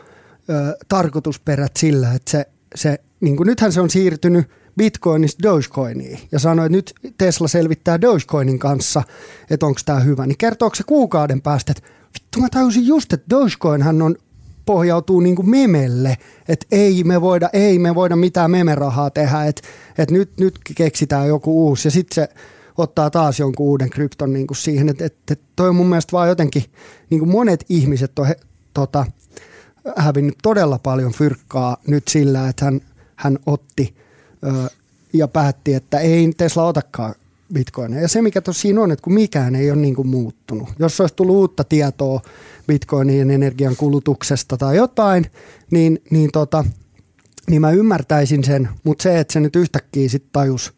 ö, tarkoitusperät sillä, että se, se niin kuin, nythän se on siirtynyt Bitcoinista Dogecoiniin ja sanoi, että nyt Tesla selvittää Dogecoinin kanssa, että onko tämä hyvä, niin kertooko se kuukauden päästä, että vittu mä tajusin just, että Dogecoinhan on pohjautuu niin kuin memelle, että ei me voida, ei me voida mitään memerahaa tehdä, että, että nyt, nyt keksitään joku uusi. Ja sitten se ottaa taas jonkun uuden krypton niin kuin siihen, että, että toi on mun mielestä vaan jotenkin, niin kuin monet ihmiset on he, tota, hävinnyt todella paljon fyrkkaa nyt sillä, että hän, hän otti ö, ja päätti, että ei Tesla otakaan bitcoineja. Ja se, mikä tuossa siinä on, että kun mikään ei ole niin kuin muuttunut. Jos olisi tullut uutta tietoa bitcoinien energian kulutuksesta tai jotain, niin, niin, tota, niin mä ymmärtäisin sen, mutta se, että se nyt yhtäkkiä sitten tajus,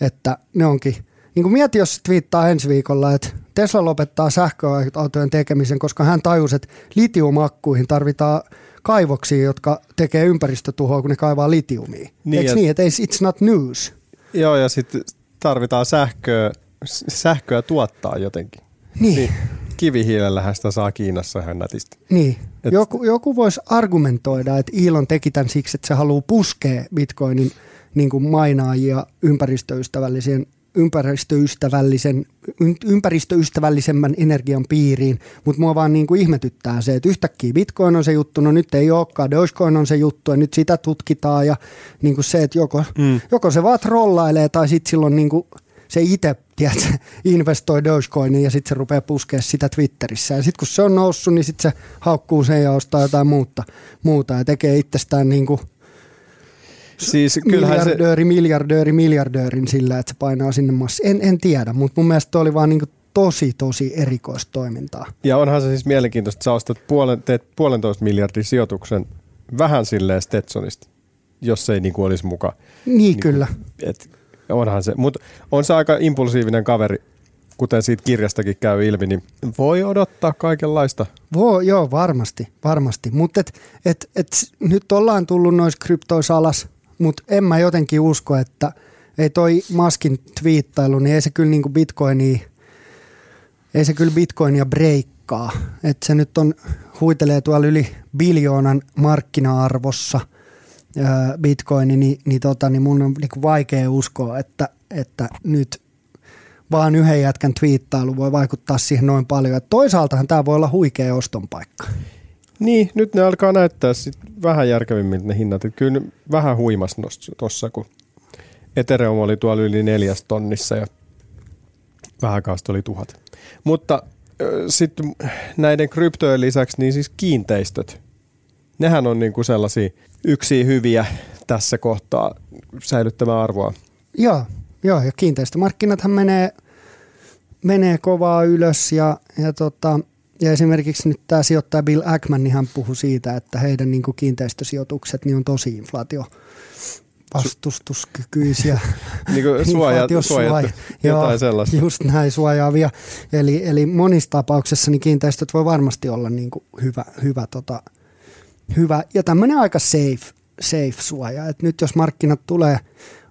että ne onkin, niin kuin mieti, jos twiittaa ensi viikolla, että Tesla lopettaa sähköautojen tekemisen, koska hän tajusi, että litiumakkuihin tarvitaan kaivoksia, jotka tekee ympäristötuhoa, kun ne kaivaa litiumia. Niin, Eikö et... niin, että it's not news? Joo, ja sitten tarvitaan sähköä, sähköä tuottaa jotenkin. Niin. niin kivihiilellähän sitä saa Kiinassa ihan nätisti. Niin. Et... Joku, joku voisi argumentoida, että Elon teki tämän siksi, että se haluaa puskea bitcoinin niin kuin mainaajia ympäristöystävällisen ympäristöystävällisen, ympäristöystävällisemmän energian piiriin, mutta mua vaan niin kuin ihmetyttää se, että yhtäkkiä Bitcoin on se juttu, no nyt ei olekaan, Dogecoin on se juttu ja nyt sitä tutkitaan ja niin kuin se, että joko, mm. joko se vaan trollailee tai sitten silloin niin kuin se itse tiedätkö, investoi Dogecoiniin ja sitten se rupeaa puskea sitä Twitterissä. Ja sitten kun se on noussut, niin sitten se haukkuu sen ja ostaa jotain muuta, muuta ja tekee itsestään niin kuin siis miljardööri, se... miljardööri, miljardöörin sillä, että se painaa sinne massa. En, en tiedä, mutta mun mielestä oli vaan niin kuin tosi, tosi erikoista toimintaa. Ja onhan se siis mielenkiintoista, että sä ostat puolen, teet puolentoista miljardin sijoituksen vähän silleen Stetsonista, jos se ei niin kuin olisi mukaan. Niin, niin kyllä. Et onhan se, mutta on se aika impulsiivinen kaveri, kuten siitä kirjastakin käy ilmi, niin voi odottaa kaikenlaista. Voi, joo, varmasti, varmasti. Mutta et, et, et, nyt ollaan tullut noissa kryptoissa alas, mutta en mä jotenkin usko, että ei toi Maskin twiittailu, niin ei se kyllä niinku bitcoinia, ei se kyllä bitcoinia breikkaa. Että se nyt on, huitelee tuolla yli biljoonan markkina-arvossa – bitcoini, niin, niin, tota, niin mun on niin vaikea uskoa, että, että nyt vaan yhden jätkän twiittailu voi vaikuttaa siihen noin paljon. Et toisaaltahan tämä voi olla huikea oston paikka. Niin, nyt ne alkaa näyttää sit vähän järkevimmiltä ne hinnat. Et kyllä vähän huimas tuossa, kun Ethereum oli tuolla yli neljäs tonnissa ja vähän kaasta oli tuhat. Mutta sitten näiden kryptojen lisäksi, niin siis kiinteistöt, nehän on niinku sellaisia yksi hyviä tässä kohtaa säilyttämään arvoa. Joo, joo ja kiinteistömarkkinathan menee, menee kovaa ylös ja, ja, tota, ja esimerkiksi nyt tämä sijoittaja Bill Ackman, niin hän puhui siitä, että heidän niin kuin kiinteistösijoitukset niin on tosi inflaatio vastustuskykyisiä. niin kuin suojat, suojat, jotain joo, sellaista. Just näin suojaavia. Eli, eli monissa tapauksissa niin kiinteistöt voi varmasti olla niin kuin hyvä, hyvä tota, hyvä ja tämmöinen aika safe, safe suoja. Et nyt jos markkinat tulee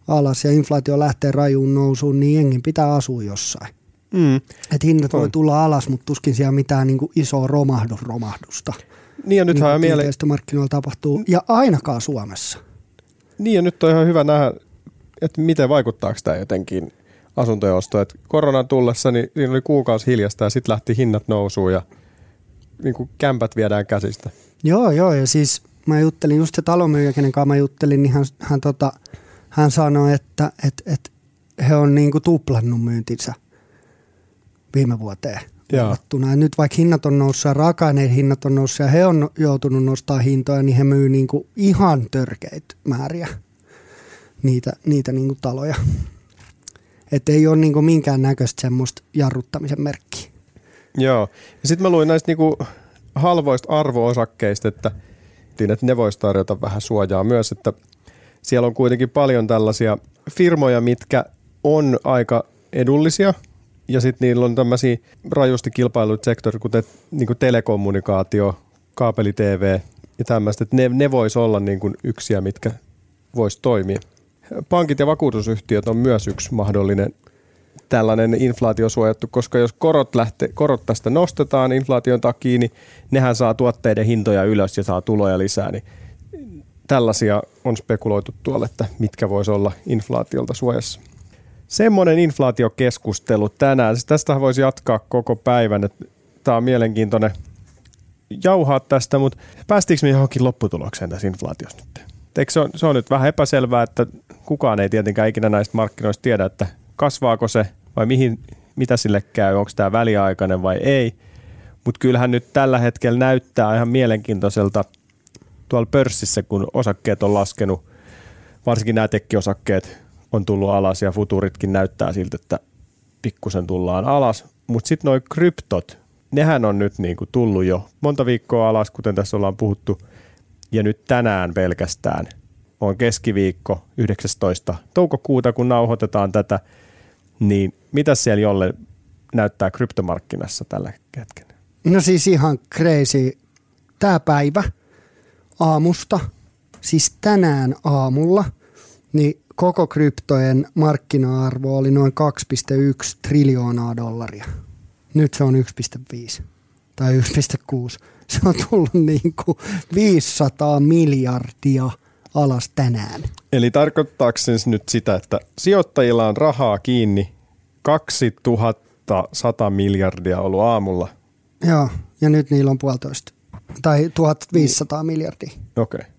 alas ja inflaatio lähtee rajuun nousuun, niin jengin pitää asua jossain. Mm. Et hinnat on. voi tulla alas, mutta tuskin siellä mitään niin kuin isoa romahdus, romahdusta. Niin ja nyt niin mieleen... markkinoilla tapahtuu, ja ainakaan Suomessa. Niin ja nyt on ihan hyvä nähdä, että miten vaikuttaako tämä jotenkin asuntojen ostoon. Et koronan tullessa niin siinä oli kuukausi hiljasta ja sitten lähti hinnat nousuun ja niin kuin kämpät viedään käsistä. Joo, joo, ja siis mä juttelin just se talonmyyjä, kenen kanssa mä juttelin, niin hän, hän, tota, hän sanoi, että et, et he on niinku tuplannut myyntinsä viime vuoteen verrattuna. Ja nyt vaikka hinnat on noussut ja raaka-aineiden hinnat on noussut ja he on joutunut nostaa hintoja, niin he myy niinku ihan törkeitä määriä niitä, niitä niinku taloja. Että ei ole niinku minkään näköistä semmoista jarruttamisen merkkiä. Joo. Ja sitten mä luin näistä niinku halvoista arvoosakkeista, että, että ne voisi tarjota vähän suojaa myös, että siellä on kuitenkin paljon tällaisia firmoja, mitkä on aika edullisia ja sitten niillä on tämmöisiä rajusti kilpailut sektori, kuten niin kuin telekommunikaatio, kaapeli TV ja tämmöistä, että ne, ne voisi olla niin kuin yksiä, mitkä voisi toimia. Pankit ja vakuutusyhtiöt on myös yksi mahdollinen tällainen inflaatiosuojattu, koska jos korot, lähtee, korot tästä nostetaan inflaation takia, niin nehän saa tuotteiden hintoja ylös ja saa tuloja lisää, niin tällaisia on spekuloitu tuolle, että mitkä voisi olla inflaatiolta suojassa. Semmoinen inflaatiokeskustelu tänään. Siis tästä voisi jatkaa koko päivän. Tämä on mielenkiintoinen jauhaa tästä, mutta päästiinkö me johonkin lopputulokseen tässä inflaatiossa nyt? Eikö se, on, se on nyt vähän epäselvää, että kukaan ei tietenkään ikinä näistä markkinoista tiedä, että kasvaako se vai mihin, mitä sille käy, onko tämä väliaikainen vai ei. Mutta kyllähän nyt tällä hetkellä näyttää ihan mielenkiintoiselta tuolla pörssissä, kun osakkeet on laskenut, varsinkin nämä tekkiosakkeet on tullut alas ja futuritkin näyttää siltä, että pikkusen tullaan alas. Mutta sitten nuo kryptot, nehän on nyt niinku tullut jo monta viikkoa alas, kuten tässä ollaan puhuttu. Ja nyt tänään pelkästään on keskiviikko 19. toukokuuta, kun nauhoitetaan tätä, niin mitä siellä jolle näyttää kryptomarkkinassa tällä hetkellä? No siis ihan crazy. Tämä päivä aamusta, siis tänään aamulla, niin koko kryptojen markkina-arvo oli noin 2,1 triljoonaa dollaria. Nyt se on 1,5 tai 1,6. Se on tullut niin kuin 500 miljardia alas tänään. Eli tarkoittaako se nyt sitä, että sijoittajilla on rahaa kiinni 2100 miljardia ollut aamulla? Joo, ja nyt niillä on puolitoista. Tai 1500 niin. miljardia. Okei. Okay.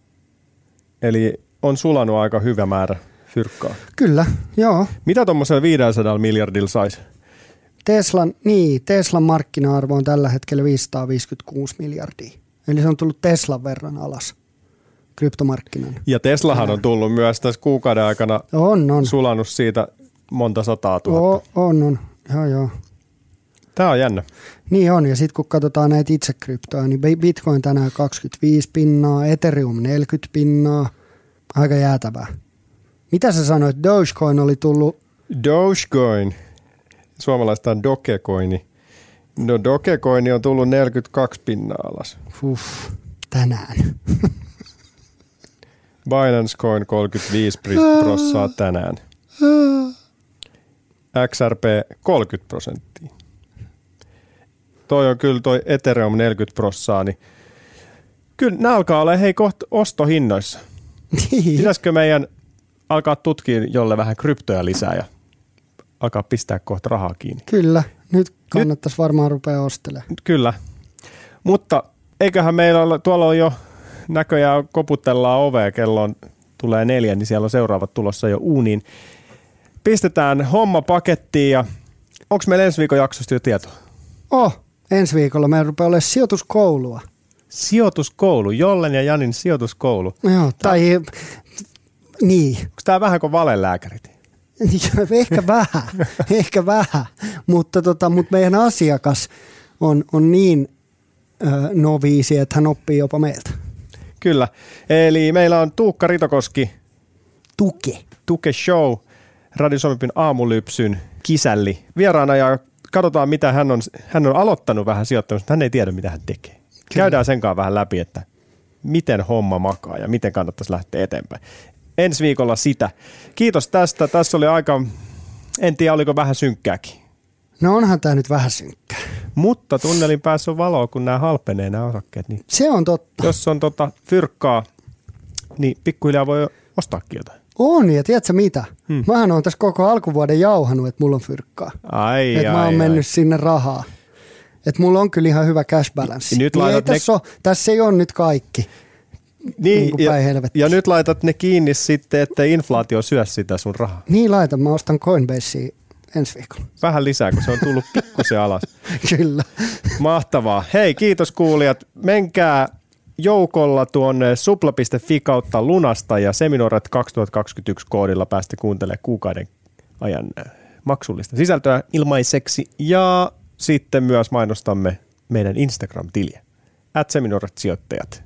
Eli on sulanut aika hyvä määrä fyrkkaa. Kyllä, joo. Mitä tuommoisella 500 miljardilla saisi? Teslan, niin, Teslan markkina-arvo on tällä hetkellä 556 miljardia. Eli se on tullut Teslan verran alas kryptomarkkinan. Ja Teslahan on tullut myös tässä kuukauden aikana on, on. sulannut siitä monta sataa tuhatta. O, on, on. Joo, joo. Tämä on jännä. Niin on, ja sitten kun katsotaan näitä itse kryptoja, niin Bitcoin tänään 25 pinnaa, Ethereum 40 pinnaa, aika jäätävää. Mitä sä sanoit, Dogecoin oli tullut? Dogecoin, suomalaista on Dogecoini. No Dogecoin on tullut 42 pinnaa alas. Uff, tänään. Binance Coin 35 prosenttia tänään. XRP 30 prosenttia. Toi on kyllä toi Ethereum 40 prossaa, niin kyllä nämä alkaa olla hei kohta ostohinnoissa. Pitäisikö meidän alkaa tutkia jolle vähän kryptoja lisää ja alkaa pistää kohta rahaa kiinni? Kyllä, nyt kannattaisi nyt, varmaan rupea ostelemaan. Kyllä, mutta eiköhän meillä ole, tuolla on jo näköjään koputellaan ovea, kello on, tulee neljä, niin siellä on seuraavat tulossa jo uuniin. Pistetään homma pakettiin ja onko meillä ensi viikon jaksosta jo tietoa? Oh, ensi viikolla meillä rupeaa olemaan sijoituskoulua. Sijoituskoulu, Jollen ja Janin sijoituskoulu. Joo, tai niin. Onko tämä vähän kuin valelääkärit? ehkä vähän, ehkä vähän, mutta, tota, mutta meidän asiakas on, on niin ö, noviisi, että hän oppii jopa meiltä. Kyllä, eli meillä on Tuukka Ritokoski. Tuke. Tuke Show, Radio Suomipin aamulypsyn kisälli vieraana ja katsotaan mitä hän on, hän on aloittanut vähän sijoittamista, hän ei tiedä mitä hän tekee. Kyllä. Käydään sen kanssa vähän läpi, että miten homma makaa ja miten kannattaisi lähteä eteenpäin. Ensi viikolla sitä. Kiitos tästä. Tässä oli aika, en tiedä oliko vähän synkkääkin. No onhan tämä nyt vähän synkkää. Mutta tunnelin päässä on valoa, kun nämä halpenee nämä osakkeet. Niin Se on totta. Jos on tota fyrkkaa, niin pikkuhiljaa voi ostaakin jotain. On, ja tiedätkö mitä? Hmm. Mähän on tässä koko alkuvuoden jauhanut, että mulla on fyrkkaa. Ai, että ai, mä oon ai. mennyt sinne rahaa. Että mulla on kyllä ihan hyvä cash balance. Nyt niin ei ne... tässä, ole, tässä ei ole nyt kaikki. Niin, niin ja, ja nyt laitat ne kiinni sitten, että inflaatio syö sitä sun rahaa. Niin laitan, mä ostan Coinbasea ensi viikolla. Vähän lisää, kun se on tullut pikkusen alas. Kyllä. Mahtavaa. Hei, kiitos kuulijat. Menkää joukolla tuonne supla.fi kautta lunasta ja Seminoret 2021 koodilla päästä kuuntelemaan kuukauden ajan maksullista sisältöä ilmaiseksi ja sitten myös mainostamme meidän Instagram-tiliä. At sijoittajat.